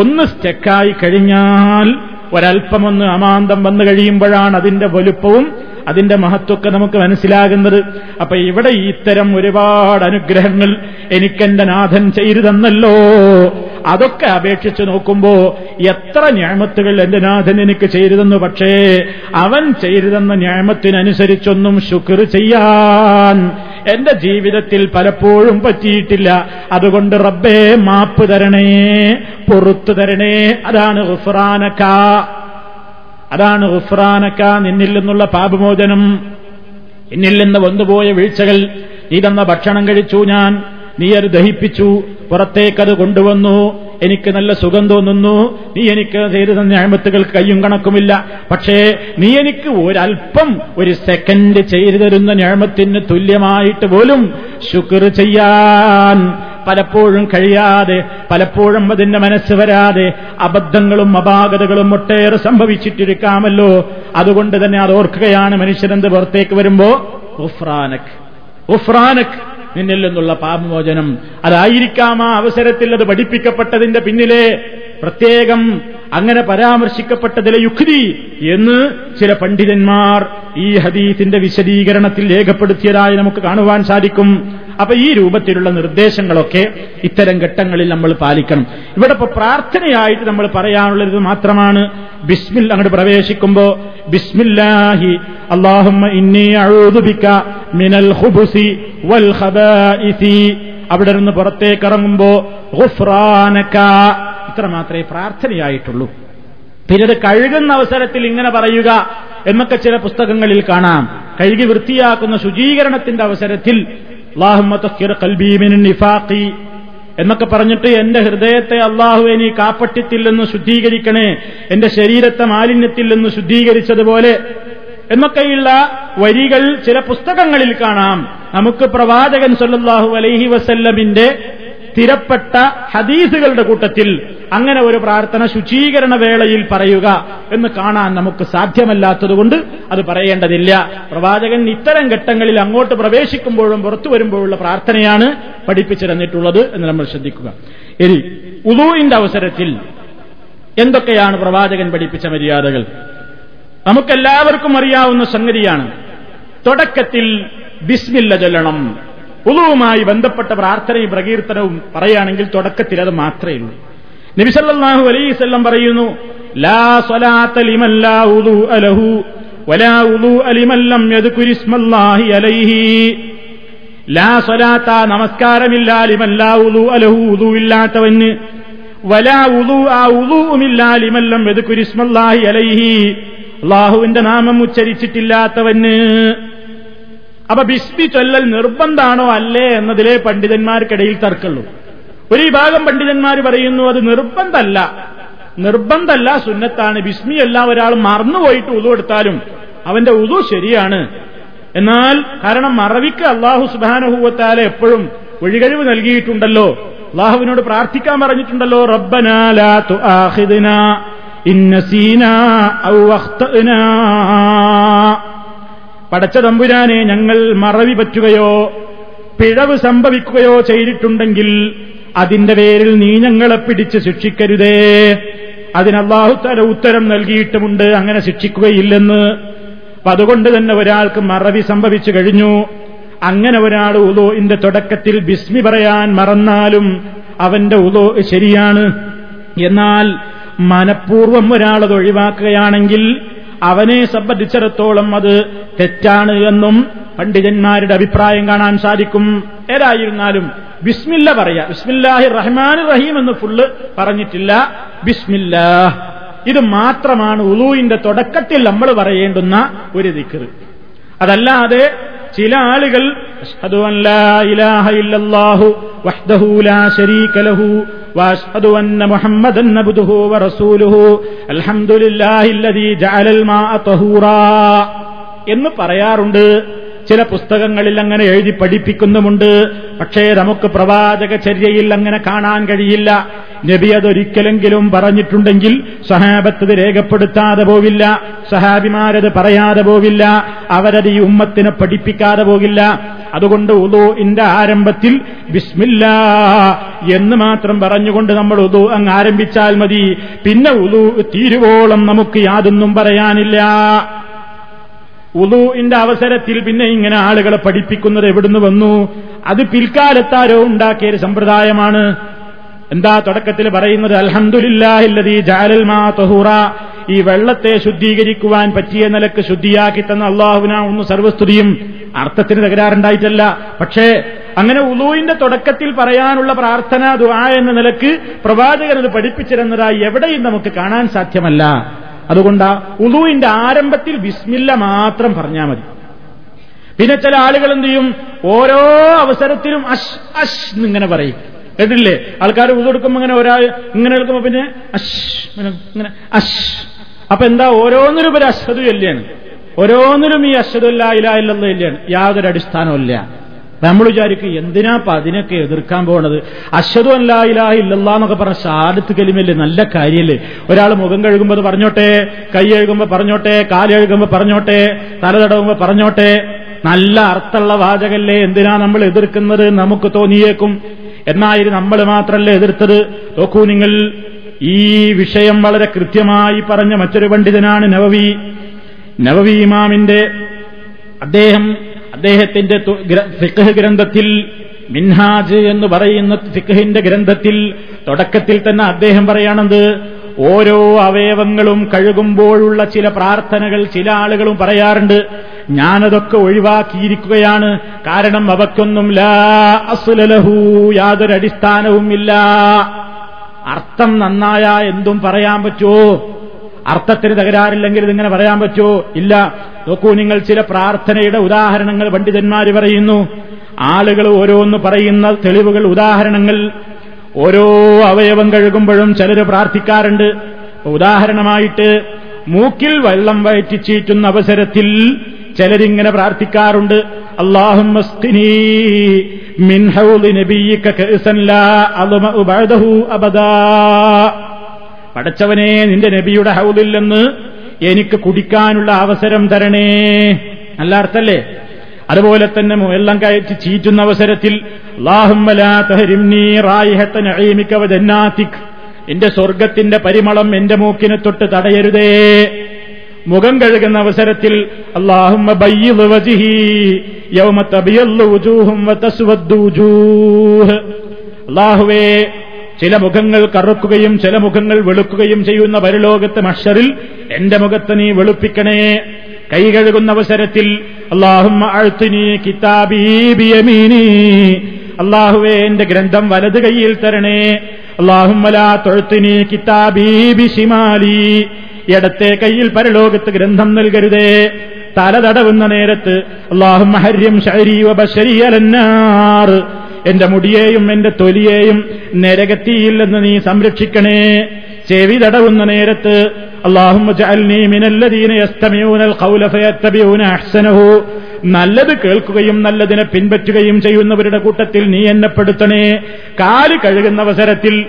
ഒന്ന് സ്റ്റെക്കായി കഴിഞ്ഞാൽ ഒരല്പമൊന്ന് അമാന്തം വന്നു കഴിയുമ്പോഴാണ് അതിന്റെ വലുപ്പവും അതിന്റെ മഹത്വമൊക്കെ നമുക്ക് മനസ്സിലാകുന്നത്. അപ്പൊ ഇവിടെ ഇത്തരം ഒരുപാട് അനുഗ്രഹങ്ങൾ എനിക്കെന്റെ നാഥൻ ചെയ്തു തന്നല്ലോ അതൊക്കെ അപേക്ഷിച്ച് നോക്കുമ്പോ എത്ര ഞാമത്തുകൾ എന്റെ നാഥൻ എനിക്ക് ചെയ്തുതന്നു. പക്ഷേ അവൻ ചെയ്തു തന്ന ഞാമത്തിനനുസരിച്ചൊന്നും ശുക്ർ ചെയ്യാൻ എന്റെ ജീവിതത്തിൽ പലപ്പോഴും പറ്റിയിട്ടില്ല. അതുകൊണ്ട് റബ്ബേ മാപ്പ് തരണേ പൊറത്തു തരണേ. അതാണ് ഹുഫ്രാനക്ക അതാണ് ഹുഫ്രാനക്ക നിന്നിൽ നിന്നുള്ള പാപമോചനം. എന്നിൽ നിന്ന് വന്നുപോയ വീഴ്ചകൾ നീ തന്ന ഭക്ഷണം കഴിച്ചു ഞാൻ നീ അത് ദഹിപ്പിച്ചു പുറത്തേക്കത് കൊണ്ടുവന്നു. എനിക്ക് നല്ല സുഖം തോന്നുന്നു. നീ എനിക്ക് ചെയ്തു തന്ന അഴിമത്തുകൾക്ക് കയ്യും കണക്കുമില്ല. പക്ഷേ നീ എനിക്ക് ഒരൽപ്പം ഒരു സെക്കൻഡ് ചെയ്തു തരുന്ന ഞാമത്തിന് തുല്യമായിട്ട് പോലും ശുക്ർ ചെയ്യാൻ പലപ്പോഴും കഴിയാതെ പലപ്പോഴും അതിന്റെ മനസ്സ് വരാതെ അബദ്ധങ്ങളും അപാകതകളും ഒട്ടേറെ സംഭവിച്ചിട്ടിരിക്കാമല്ലോ. അതുകൊണ്ട് തന്നെ അത് ഓർക്കുകയാണ് മനുഷ്യനെന്ത് പുറത്തേക്ക് വരുമ്പോ? ഉഫ്രാനക്. ഉഫ്രാനക് നിന്നിൽ നിന്നുള്ള പാപമോചനം. അതായിരിക്കാം ആ അവസരത്തിൽ അത് പഠിപ്പിക്കപ്പെട്ടതിന്റെ പിന്നിലെ പ്രത്യേകം അങ്ങനെ പരാമർശിക്കപ്പെട്ടതിലെ യുക്തി എന്ന് ചില പണ്ഡിതന്മാർ ഈ ഹദീസിന്റെ വിശദീകരണത്തിൽ രേഖപ്പെടുത്തിയതായി നമുക്ക് കാണുവാൻ സാധിക്കും. അപ്പൊ ഈ രൂപത്തിലുള്ള നിർദ്ദേശങ്ങളൊക്കെ ഇത്തരം ഘട്ടങ്ങളിൽ നമ്മൾ പാലിക്കണം. ഇവിടെ ഇപ്പൊ പ്രാർത്ഥനയായിട്ട് നമ്മൾ പറയാനുള്ളത് മാത്രമാണ്. ബിസ്മിൽ അങ്ങോട്ട് പ്രവേശിക്കുമ്പോ ബിസ്മില്ലാഹി അള്ളാഹുമ്മ ഇന്നി മിനൽ ഹുബുസി വൽ അവിടെ നിന്ന് പുറത്തേക്കിറങ്ങുമ്പോ ഗുഫ്രാനക. ഇത്ര മാത്രമേ പ്രാർത്ഥനയായിട്ടുള്ളൂ. പിന്നീട് കഴുകുന്ന അവസരത്തിൽ ഇങ്ങനെ പറയുക എന്നൊക്കെ ചില പുസ്തകങ്ങളിൽ കാണാം. കഴുകി വൃത്തിയാക്കുന്ന ശുചീകരണത്തിന്റെ അവസരത്തിൽ എന്നൊക്കെ പറഞ്ഞിട്ട് എന്റെ ഹൃദയത്തെ അള്ളാഹു നീ കാപ്പട്യത്തിൽ നിന്ന് ശുദ്ധീകരിക്കണേ എന്റെ ശരീരത്തെ മാലിന്യത്തിൽ നിന്ന് ശുദ്ധീകരിച്ചതുപോലെ എന്നൊക്കെയുള്ള വരികൾ ചില പുസ്തകങ്ങളിൽ കാണാം. നമുക്ക് പ്രവാചകൻ സല്ലാഹു അലൈഹി വസല്ലമിന്റെ സ്ഥിരപ്പെട്ട ഹദീസുകളുടെ കൂട്ടത്തിൽ അങ്ങനെ ഒരു പ്രാർത്ഥന ശുചീകരണ വേളയിൽ പറയുക എന്ന് കാണാൻ നമുക്ക് സാധ്യമല്ലാത്തതുകൊണ്ട് അത് പറയേണ്ടതില്ല. പ്രവാചകൻ ഇത്തരം ഘട്ടങ്ങളിൽ അങ്ങോട്ട് പ്രവേശിക്കുമ്പോഴും പുറത്തു വരുമ്പോഴുള്ള പ്രാർത്ഥനയാണ് പഠിപ്പിച്ചു തന്നിട്ടുള്ളത് എന്ന് നമ്മൾ ശ്രദ്ധിക്കുക. ഇനി ഉദൂവിന്റെ അവസരത്തിൽ എന്തൊക്കെയാണ് പ്രവാചകൻ പഠിപ്പിച്ച മര്യാദകൾ? നമുക്കെല്ലാവർക്കും അറിയാവുന്ന സംഗതിയാണ്. തുടക്കത്തിൽ ബിസ്മില്ല ചൊല്ലണം. ഉളുവുമായി ബന്ധപ്പെട്ട പ്രാർത്ഥനയും പ്രകീർത്തനവും പറയുകയാണെങ്കിൽ തുടക്കത്തിൽ അത് മാത്രമേ ഉള്ളൂ. നബിസല്ലാഹു അലൈസല്ലം പറയുന്നു ലാ സ്വലാത്ത ലിമൻ ലാ ഉദു വലാ ഉദു അലിമല്ലം യദ്കുരിസ്മല്ലാഹി അലൈഹി. ലാ സ്വലാത്ത നമസ്കാരമില്ല ലിമൻ ലാ ഉദു അലഹു വലാ ഉദു ആ ഉദുവുമില്ല ലിമല്ലം അലൈഹി. അള്ളാഹുവിന്റെ നാമം ഉച്ചരിച്ചിട്ടില്ലാത്തവന്. അപ്പൊ ബിസ്മി ചൊല്ലൽ നിർബന്ധാണോ അല്ലേ എന്നതിലെ പണ്ഡിതന്മാർക്കിടയിൽ തർക്കുള്ളൂ ഒരു വിഭാഗം പണ്ഡിതന്മാർ പറയുന്നു അത് നിർബന്ധമല്ല നിർബന്ധമല്ല സുന്നത്താണ്. ബിസ്മി എല്ലാം ഒരാൾ മറന്നുപോയിട്ട് ഉതു എടുത്താലും അവന്റെ ഉതു ശരിയാണ്. എന്നാൽ കാരണം മറവിക്ക് അള്ളാഹു സുബാനഹൂവത്താലെ എപ്പോഴും ഒഴികഴിവ് നൽകിയിട്ടുണ്ടല്ലോ. അള്ളാഹുവിനോട് പ്രാർത്ഥിക്കാൻ പറഞ്ഞിട്ടുണ്ടല്ലോ റബ്ബനാ ഇന്നസീന ഔ അഖ്തഅനാ. പടച്ച തമ്പുരാനെ ഞങ്ങൾ മറവി പറ്റുകയോ പിഴവ് സംഭവിക്കുകയോ ചെയ്തിട്ടുണ്ടെങ്കിൽ അതിന്റെ പേരിൽ നീ ഞങ്ങളെ പിടിച്ച് ശിക്ഷിക്കരുതേ. അതിന് അള്ളാഹുത്തല ഉത്തരം നൽകിയിട്ടുമുണ്ട്. അങ്ങനെ ശിക്ഷിക്കുകയില്ലെന്ന്. അപ്പൊ അതുകൊണ്ട് തന്നെ ഒരാൾക്ക് മറവി സംഭവിച്ചു കഴിഞ്ഞു. അങ്ങനെ ഒരാൾ ഉദോന്റെ തുടക്കത്തിൽ ബിസ്മി പറയാൻ മറന്നാലും അവന്റെ ഉദോ ശരിയാണ്. എന്നാൽ മനഃപൂർവം ഒരാളത് ഒഴിവാക്കുകയാണെങ്കിൽ അവനെ സംബന്ധിച്ചിടത്തോളം അത് തെറ്റാണ് എന്നും പണ്ഡിതന്മാരുടെ അഭിപ്രായം കാണാൻ സാധിക്കും. ഏതായിരുന്നാലും ബിസ്മില്ല പറയാ. ബിസ്മില്ലാഹി റഹ്മാൻ റഹീം എന്ന് ഫുള്ള് പറഞ്ഞിട്ടില്ല. ബിസ്മില്ലാ. ഇത് മാത്രമാണ് ഉലൂയിന്റെ തുടക്കത്തിൽ നമ്മൾ പറയേണ്ടുന്ന ഒരു ദിക്കറ് അതല്ലാതെ ചില ആളുകൾ അഷ്ഹദു അൻ ലാ ഇലാഹ ഇല്ലല്ലാഹു വഹ്ദഹു ലാ ശരീക ലഹു واشهد ان محمدا عبده ورسوله الحمد لله الذي جعل الماء طهورا എന്ന് പറയാറുണ്ട് ചില പുസ്തകങ്ങളിൽ അങ്ങനെ എഴുതി പഠിപ്പിക്കുന്നുമുണ്ട് പക്ഷേ നമുക്ക് പ്രവാചക ചര്യയിൽ അങ്ങനെ കാണാൻ കഴിയില്ല നബി അതൊരിക്കലെങ്കിലും പറഞ്ഞിട്ടുണ്ടെങ്കിൽ സഹാബത്തത് രേഖപ്പെടുത്താതെ പോവില്ല സഹാബിമാരത് പറയാതെ പോവില്ല അവരത് ഈ ഉമ്മത്തിനെ പഠിപ്പിക്കാതെ പോകില്ല. അതുകൊണ്ട് ഉദോഇന്റെ ആരംഭത്തിൽ ബിസ്മില്ല എന്ന് മാത്രം പറഞ്ഞുകൊണ്ട് നമ്മൾ ഉദു അങ്ങ് ആരംഭിച്ചാൽ മതി. പിന്നെ ഉദു തീരുവോളം നമുക്ക് യാതൊന്നും പറയാനില്ല. ഉദുവിന്റെ അവസരത്തിൽ പിന്നെ ഇങ്ങനെ ആളുകളെ പഠിപ്പിക്കുന്നത് എവിടുന്ന് വന്നു? അത് പിൽക്കാലത്താരോ ഉണ്ടാക്കിയ സമ്പ്രദായമാണ്. എന്താ തുടക്കത്തിൽ പറയുന്നത്? അൽഹന്ദില്ലാഹില്ലതി ജാലൽ മാ തഹൂറ. ഈ വെള്ളത്തെ ശുദ്ധീകരിക്കുവാൻ പറ്റിയ നിലയ്ക്ക് ശുദ്ധിയാക്കി തന്ന അള്ളാഹുവിന ഒന്ന് സർവസ്തുതിയും അർത്ഥത്തിന് തകരാറുണ്ടായിട്ടല്ല. പക്ഷേ അങ്ങനെ ഉലൂവിന്റെ തുടക്കത്തിൽ പറയാനുള്ള പ്രാർത്ഥന ദുആ എന്ന നിലയ്ക്ക് പ്രവാചകൻ അത് പഠിപ്പിച്ചിരുന്നതായി എവിടെയും നമുക്ക് കാണാൻ സാധ്യമല്ല. അതുകൊണ്ട് ഉലൂവിന്റെ ആരംഭത്തിൽ ബിസ്മില്ല മാത്രം പറഞ്ഞാൽ മതി. പിന്നെ ചില ആളുകൾ എന്ത് ചെയ്യും? ഓരോ അവസരത്തിലും അഷ് അഷ് എന്നിങ്ങനെ പറയും. കേട്ടില്ലേ ആൾക്കാർ ഉതെടുക്കുമ്പോ ഇങ്ങനെ ഒരാൾ ഇങ്ങനെ എടുക്കുമ്പോ പിന്നെ അശ് ഇങ്ങനെ അശ്. അപ്പൊ എന്താ ഓരോന്നിനും ഒരു അശ്വതു ചൊല്ലിയാണ് ഓരോന്നിനും ഈ അശ്വതല്ല ഇല ഇല്ലെന്ന് ഇല്ലാണ്. യാതൊരു അടിസ്ഥാനമില്ല നമ്മൾ വിചാരിക്കും എന്തിനാ അതിനൊക്കെ എതിർക്കാൻ പോണത്? അശ്വതു അല്ല ഇലാ ഇല്ലല്ല എന്നൊക്കെ പറഞ്ഞ ഷാദത്ത് കലിമല്ലേ നല്ല കാര്യമല്ലേ ഒരാൾ മുഖം കഴുകുമ്പോൾ പറഞ്ഞോട്ടെ കൈ കഴുകുമ്പോ പറഞ്ഞോട്ടെ കാൽ പറഞ്ഞോട്ടെ തല തടവുമ്പോ പറഞ്ഞോട്ടെ. നല്ല അർത്ഥമുള്ള വാചകല്ലേ? എന്തിനാ നമ്മൾ എതിർക്കുന്നത്? നമുക്ക് തോന്നിയേക്കും. എന്നായിരുന്നു നമ്മൾ മാത്രമല്ല എതിർത്തത്. നോക്കൂ നിങ്ങൾ ഈ വിഷയം വളരെ കൃത്യമായി പറഞ്ഞ മറ്റൊരു പണ്ഡിതനാണ് നവവി. നവവി ഇമാമിന്റെ അദ്ദേഹം അദ്ദേഹത്തിന്റെ ഫിഖ് ഗ്രന്ഥത്തിൽ മിൻഹാജ് എന്ന് പറയുന്ന ഫിഖിന്റെ ഗ്രന്ഥത്തിൽ തുടക്കത്തിൽ തന്നെ അദ്ദേഹം പറയണത് ഓരോ അവയവങ്ങളും കഴുകുമ്പോഴുള്ള ചില പ്രാർത്ഥനകൾ ചില ആളുകളും പറയാറുണ്ട്. ഞാനതൊക്കെ ഒഴിവാക്കിയിരിക്കുകയാണ്. കാരണം അവക്കൊന്നും ലാ അസുലലഹൂ യാതൊരു അടിസ്ഥാനവും ഇല്ല. അർത്ഥം നന്നായ എന്തും പറയാൻ പറ്റുമോ അർത്ഥത്തിന് തകരാറില്ലെങ്കിൽ ഇതിങ്ങനെ പറയാൻ പറ്റുമോ ഇല്ല. നോക്കൂ നിങ്ങൾ ചില പ്രാർത്ഥനയുടെ ഉദാഹരണങ്ങൾ പണ്ഡിതന്മാർ പറയുന്നു. ആളുകൾ ഓരോന്ന് പറയുന്ന തെളിവുകൾ ഉദാഹരണങ്ങൾ. ഓരോ അവയവം കഴുകുമ്പോഴും ചിലർ പ്രാർത്ഥിക്കാറുണ്ട്. ഉദാഹരണമായിട്ട് മൂക്കിൽ വെള്ളം വയറ്റി ചീറ്റുന്ന അവസരത്തിൽ ചിലരിങ്ങനെ പ്രാർത്ഥിക്കാറുണ്ട്. അള്ളാഹും പടച്ചവനെ നിന്റെ നബിയുടെ ഹൗദിൽ നിന്ന് എനിക്ക് കുടിക്കാനുള്ള അവസരം തരണേ. നല്ല അർത്ഥല്ലേ? അതുപോലെ തന്നെ വെള്ളം കയറ്റി ചീറ്റുന്ന അവസരത്തിൽ എന്റെ സ്വർഗത്തിന്റെ പരിമളം എന്റെ മൂക്കിനെ തൊട്ട് തടയരുതേ. മുഖം കഴുകുന്ന അവസരത്തിൽ അള്ളാഹുവേ ചില മുഖങ്ങൾ കറുക്കുകയും ചില മുഖങ്ങൾ വെളുക്കുകയും ചെയ്യുന്ന പരലോകത്ത് മഷറിൽ എന്റെ മുഖത്ത് നീ വെളുപ്പിക്കണേ. കൈ കഴുകുന്ന അവസരത്തിൽ അള്ളാഹുവേ എന്റെ ഗ്രന്ഥം വലത് കൈയിൽ തരണേ. അള്ളാഹുമലാ തൊഴുത്തിനി കിതാബീബി ഷിമാലി ഇടത്തെ കയ്യിൽ പരലോകത്ത് ഗ്രന്ഥം നൽകരുതേ. തല തടവുന്ന നേരത്ത് അള്ളാഹും മഹര്യം ഷരീ വബശരി അലന്നാർ. എന്റെ മുടിയെയും എന്റെ തൊലിയെയും നരകത്തിയില്ലെന്ന് നീ സംരക്ഷിക്കണേ. ചെവി തടവുന്ന നേരത്ത് അള്ളാഹും നല്ലത് കേൾക്കുകയും നല്ലതിനെ പിൻപറ്റുകയും ചെയ്യുന്നവരുടെ കൂട്ടത്തിൽ നീ എന്നെ പെടുത്തണേ. കാൽ കഴുകുന്ന അവസരത്തിൽ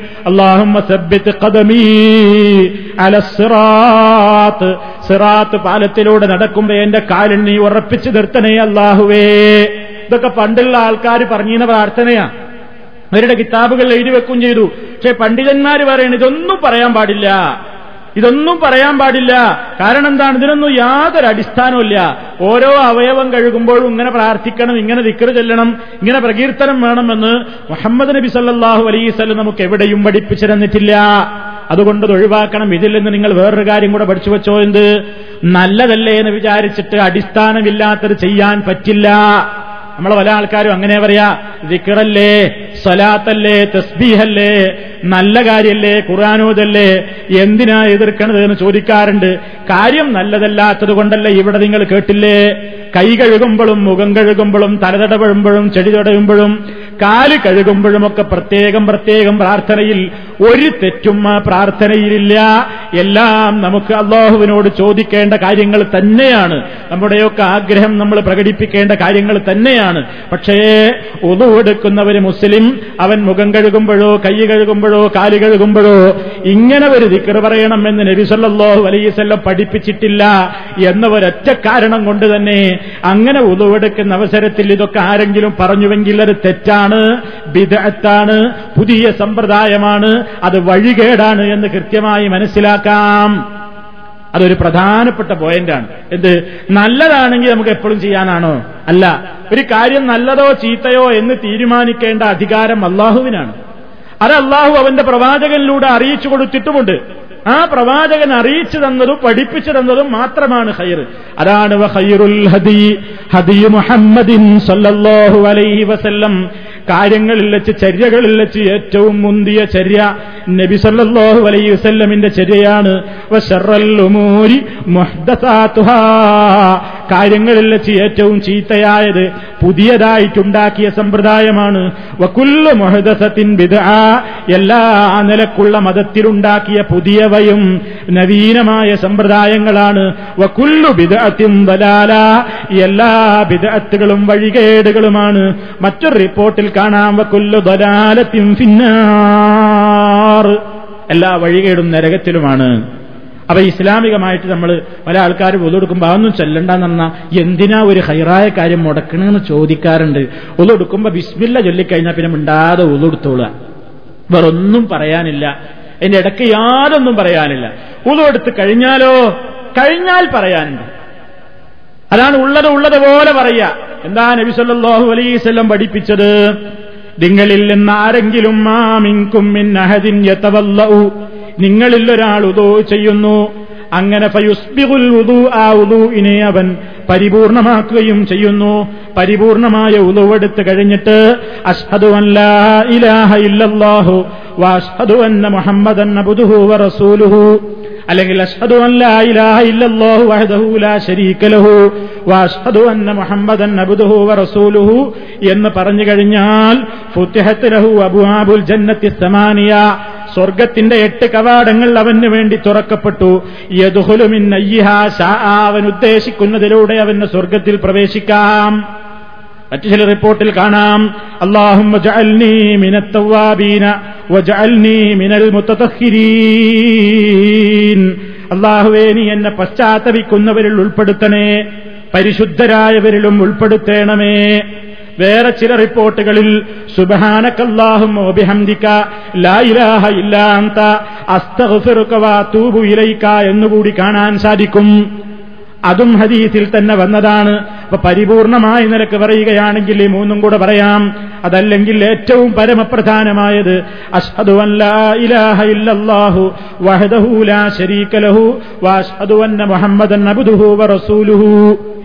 അലസിറാത്ത് സിറാത്ത്. പാലത്തിലൂടെ നടക്കുമ്പോ എന്റെ കാലിൽ നീ ഉറപ്പിച്ചു നിർത്തണേ അള്ളാഹുവേ ഇതൊക്കെ പണ്ടുള്ള ആൾക്കാർ പറഞ്ഞിരുന്ന പ്രാർത്ഥനയാ. അവരുടെ കിതാബുകൾ എഴുതി വെക്കുകയും ചെയ്തു. പക്ഷെ പണ്ഡിതന്മാർ പറയുന്നത് ഇതൊന്നും പറയാൻ പാടില്ല. ഇതൊന്നും പറയാൻ പാടില്ല. കാരണം എന്താണ്? ഇതിനൊന്നും യാതൊരു അടിസ്ഥാനമില്ല ഓരോ അവയവം കഴുകുമ്പോഴും ഇങ്ങനെ പ്രാർത്ഥിക്കണം ഇങ്ങനെ ദിക്കറ് ചെല്ലണം ഇങ്ങനെ പ്രകീർത്തനം വേണമെന്ന് മുഹമ്മദ് നബി സല്ലാഹു അലൈസ് നമുക്ക് എവിടെയും പഠിപ്പിച്ചു തന്നിട്ടില്ല അതുകൊണ്ട് ഒഴിവാക്കണം. ഇതിൽ നിന്ന് നിങ്ങൾ വേറൊരു കാര്യം കൂടെ പഠിച്ചു വെച്ചോ എന്ത്? നല്ലതല്ലേ എന്ന് വിചാരിച്ചിട്ട് അടിസ്ഥാനമില്ലാത്തത് ചെയ്യാൻ പറ്റില്ല. നമ്മളെ പല ആൾക്കാരും അങ്ങനെ പറയാ ദിക്കറല്ലേ സ്വലാത്തല്ലേ തസ്ബീഹല്ലേ നല്ല കാര്യല്ലേ ഖുറാനൂതല്ലേ എന്തിനാ എതിർക്കണത് എന്ന് ചോദിക്കാറുണ്ട്. കാര്യം നല്ലതല്ലാത്തത് കൊണ്ടല്ലേ ഇവിടെ നിങ്ങൾ കേട്ടില്ലേ? കൈ കഴുകുമ്പോഴും മുഖം കഴുകുമ്പോഴും തലതടപഴുമ്പോഴും ചെടി തടയുമ്പോഴും കാൽ കഴുകുമ്പോഴുമൊക്കെ പ്രത്യേകം പ്രത്യേകം പ്രാർത്ഥനയിൽ ഒരു തെറ്റും ആ പ്രാർത്ഥനയിലില്ല. എല്ലാം നമുക്ക് അള്ളാഹുവിനോട് ചോദിക്കേണ്ട കാര്യങ്ങൾ തന്നെയാണ്. നമ്മുടെയൊക്കെ ആഗ്രഹം നമ്മൾ പ്രകടിപ്പിക്കേണ്ട കാര്യങ്ങൾ തന്നെയാണ്. പക്ഷേ ഒതുവെടുക്കുന്നവര് മുസ്ലിം അവൻ മുഖം കഴുകുമ്പോഴോ കൈ കഴുകുമ്പോഴോ കാൽ കഴുകുമ്പോഴോ ഇങ്ങനെ ഒരു ദിക്കർ പറയണമെന്ന് നബിസല്ലാഹു അലൈസല്ലം പഠിപ്പിച്ചിട്ടില്ല എന്ന ഒരൊറ്റ കാരണം കൊണ്ട് തന്നെ അങ്ങനെ ഉതുവെടുക്കുന്ന അവസരത്തിൽ ഇതൊക്കെ ആരെങ്കിലും പറഞ്ഞുവെങ്കിൽ അത് തെറ്റാണ് ബിദഅത്താണ് പുതിയ സമ്പ്രദായമാണ് അത് വഴികേടാണ് എന്ന് കൃത്യമായി മനസ്സിലാക്കാം. അതൊരു പ്രധാനപ്പെട്ട പോയിന്റാണ്. എന്ത്? നല്ലതാണെങ്കിൽ നമുക്ക് എപ്പോഴും ചെയ്യാനാണോ? അല്ല. ഒരു കാര്യം നല്ലതോ ചീത്തയോ എന്ന് തീരുമാനിക്കേണ്ട അധികാരം അള്ളാഹുവിനാണ്. അത് അള്ളാഹു അവന്റെ പ്രവാചകനിലൂടെ അറിയിച്ചു കൊടുത്തിട്ടുമുണ്ട്. ആ പ്രവാചകൻ അറിയിച്ചു തന്നതും പഠിപ്പിച്ചു തന്നതും മാത്രമാണ് ഹൈർ അതാണ് ഹദി ഹദി മുഹമ്മദിൻ സല്ലല്ലാഹു അലൈഹി വസല്ലം. കാര്യങ്ങളിൽ വെച്ച് ചര്യകളിൽ വെച്ച് ഏറ്റവും മുന്തിയ ചര്യ നബി സല്ലല്ലാഹു അലൈഹി വസല്ലമിന്റെ ചര്യയാണ്. കാര്യങ്ങളിൽ വെച്ച് ഏറ്റവും ചീത്തയായത് പുതിയതായിട്ടുണ്ടാക്കിയ സമ്പ്രദായമാണ്. വകുല്ലു മൊഹദസത്തിൻ ബിദ എല്ലാ നിലക്കുള്ള മതത്തിലുണ്ടാക്കിയ പുതിയവയും നവീനമായ സമ്പ്രദായങ്ങളാണ്. വക്കുല്ലു ബിദ്അത്തിൻ ദലാല. എല്ലാ ബിദഅത്തുകളും വഴികേടുകളുമാണ്. മറ്റൊരു റിപ്പോർട്ടിൽ കാണാം. വക്കുല്ലു ദലാലത്തിൻ ഫിന്നാർ. എല്ലാ വഴികേടും നരകത്തിലുമാണ്. അപ്പൊ ഇസ്ലാമികമായിട്ട് നമ്മൾ പല ആൾക്കാർ ഒതെടുക്കുമ്പോൾ അതൊന്നും ചെല്ലണ്ടെന്ന് പറഞ്ഞാൽ എന്തിനാ ഒരു ഹൈറായ കാര്യം മുടക്കണമെന്ന് ചോദിക്കാറുണ്ട്. ഒതെടുക്കുമ്പോ ബിസ്മില്ല ചൊല്ലിക്കഴിഞ്ഞാൽ പിന്നെ മിണ്ടാതെ ഒതെടുത്തോളുക വേറൊന്നും പറയാനില്ല. എന്റെ ഇടയ്ക്ക് യാതൊന്നും പറയാനില്ല. ഉതെടുത്ത് കഴിഞ്ഞാലോ? കഴിഞ്ഞാൽ പറയാനുണ്ട്. അതാണ് ഉള്ളത് ഉള്ളത് പോലെ പറയുക. എന്താ നബി സല്ലല്ലാഹു അലൈവല്ലം പഠിപ്പിച്ചത്? നിങ്ങളിൽ നിന്ന് ആരെങ്കിലും മാമിങ്കും അഹദിൻ യതവല്ലഉ. നിങ്ങളിൽ ഒരാൾ ഉദോ ചെയ്യുന്നു. അങ്ങനെ ഫയുസ്ബിഗുൽ ഉദു ആ ഉദുവിനെ അവൻ പരിപൂർണമാക്കുകയും ചെയ്യുന്നു. പരിപൂർണമായ ഉദുവെടുത്ത് കഴിഞ്ഞിട്ട് അഷ്ഹദു അല്ലാ ഇലാഹ ഇല്ലല്ലാഹു അഷ്ഹദു അന്ന മുഹമ്മദൻ വ വറസൂലുഹു അല്ലെങ്കിൽ അഷ്ഹദു അല്ലാഹു ഇലാഹ ഇല്ലല്ലാഹു വഹ്ദഹു ലാ ശരീക ലഹു വഅഷ്ഹദു അന്ന മുഹമ്മദൻ അബ്ദുഹു വറസൂലുഹു എന്ന് പറഞ്ഞു കഴിഞ്ഞാൽ ഫുത്തിഹത്ത് ലഹു അബുആബുൽ ജന്നത്തി സമാനിയ സ്വർഗത്തിന്റെ എട്ട് കവാടങ്ങൾ അവന് വേണ്ടി തുറക്കപ്പെട്ടു. യദുഹുലുമിൻ അവൻ ഉദ്ദേശിക്കുന്നതിലൂടെ അവന് സ്വർഗത്തിൽ പ്രവേശിക്കാം. മറ്റു ചില റിപ്പോർട്ടിൽ കാണാം. അള്ളാഹും അള്ളാഹുവേ നീ എന്നെ പശ്ചാത്തപിക്കുന്നവരിൽ ഉൾപ്പെടുത്തണേ. പരിശുദ്ധരായവരിലും ഉൾപ്പെടുത്തേണമേ. വേറെ ചില റിപ്പോർട്ടുകളിൽ സുബഹാനക്കല്ലാഹും എന്നുകൂടി കാണാൻ സാധിക്കും. അതും ഹദീസിൽ തന്നെ വന്നതാണ്. അപ്പൊ പരിപൂർണമായ നിനക്ക് പറയുകയാണെങ്കിൽ ഈ മൂന്നും കൂടെ പറയാം. അതല്ലെങ്കിൽ ഏറ്റവും പരമപ്രധാനമായത് അഷ്ഹദു ഇല്ലല്ലാഹു വഹദഹു ലാ ലഹു മുഹമ്മദൻ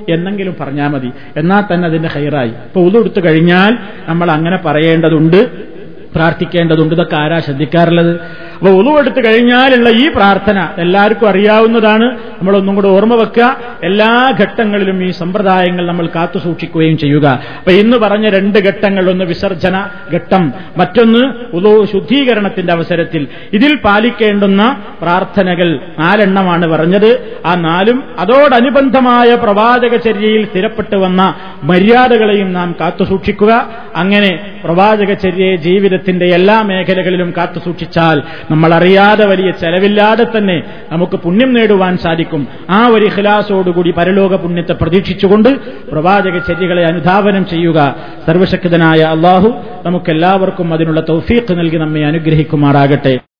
എന്നെങ്കിലും പറഞ്ഞാൽ മതി. എന്നാൽ തന്നെ അതിന്റെ ഹൈറായി ഇപ്പൊ ഉതെടുത്തു കഴിഞ്ഞാൽ നമ്മൾ അങ്ങനെ പറയേണ്ടതുണ്ട്. പ്രാർത്ഥിക്കേണ്ടതുണ്ട്. ഇതൊക്കെ ആരാ ശ്രദ്ധിക്കാറുള്ളത്? അപ്പൊ ഉളുവെടുത്ത് കഴിഞ്ഞാലുള്ള ഈ പ്രാർത്ഥന എല്ലാവർക്കും അറിയാവുന്നതാണ്. നമ്മളൊന്നും കൂടെ ഓർമ്മ വെക്കുക. എല്ലാ ഘട്ടങ്ങളിലും ഈ സമ്പ്രദായങ്ങൾ നമ്മൾ കാത്തു സൂക്ഷിക്കുകയും ചെയ്യുക. അപ്പൊ ഇന്ന് പറഞ്ഞ രണ്ട് ഘട്ടങ്ങൾ ഒന്ന് വിസർജന ഘട്ടം മറ്റൊന്ന് ഉളു ശുദ്ധീകരണത്തിന്റെ അവസരത്തിൽ. ഇതിൽ പാലിക്കേണ്ടുന്ന പ്രാർത്ഥനകൾ നാലെണ്ണമാണ് പറഞ്ഞത്. ആ നാലും അതോടനുബന്ധമായ പ്രവാചക ചര്യയിൽ സ്ഥിരപ്പെട്ടു വന്ന മര്യാദകളെയും നാം കാത്തുസൂക്ഷിക്കുക അങ്ങനെ പ്രവാചക ചര്യയെ പ്രവാചകചര്യയെ ജീവിതത്തിന്റെ എല്ലാ മേഖലകളിലും കാത്തു സൂക്ഷിച്ചാൽ നമ്മൾ അറിയാതെ വലിയ ചെലവില്ലാതെ തന്നെ നമുക്ക് പുണ്യം നേടുവാൻ സാധിക്കും. ആ ഒരു ഹിലാസോടുകൂടി പരലോക പുണ്യത്തെ പ്രതീക്ഷിച്ചുകൊണ്ട് പ്രവാചക ചര്യകളെ അനുധാവനം ചെയ്യുക. സർവശക്തനായ അള്ളാഹു നമുക്കെല്ലാവർക്കും അതിനുള്ള തൗഫീഖ് നൽകി നമ്മെ അനുഗ്രഹിക്കുമാറാകട്ടെ.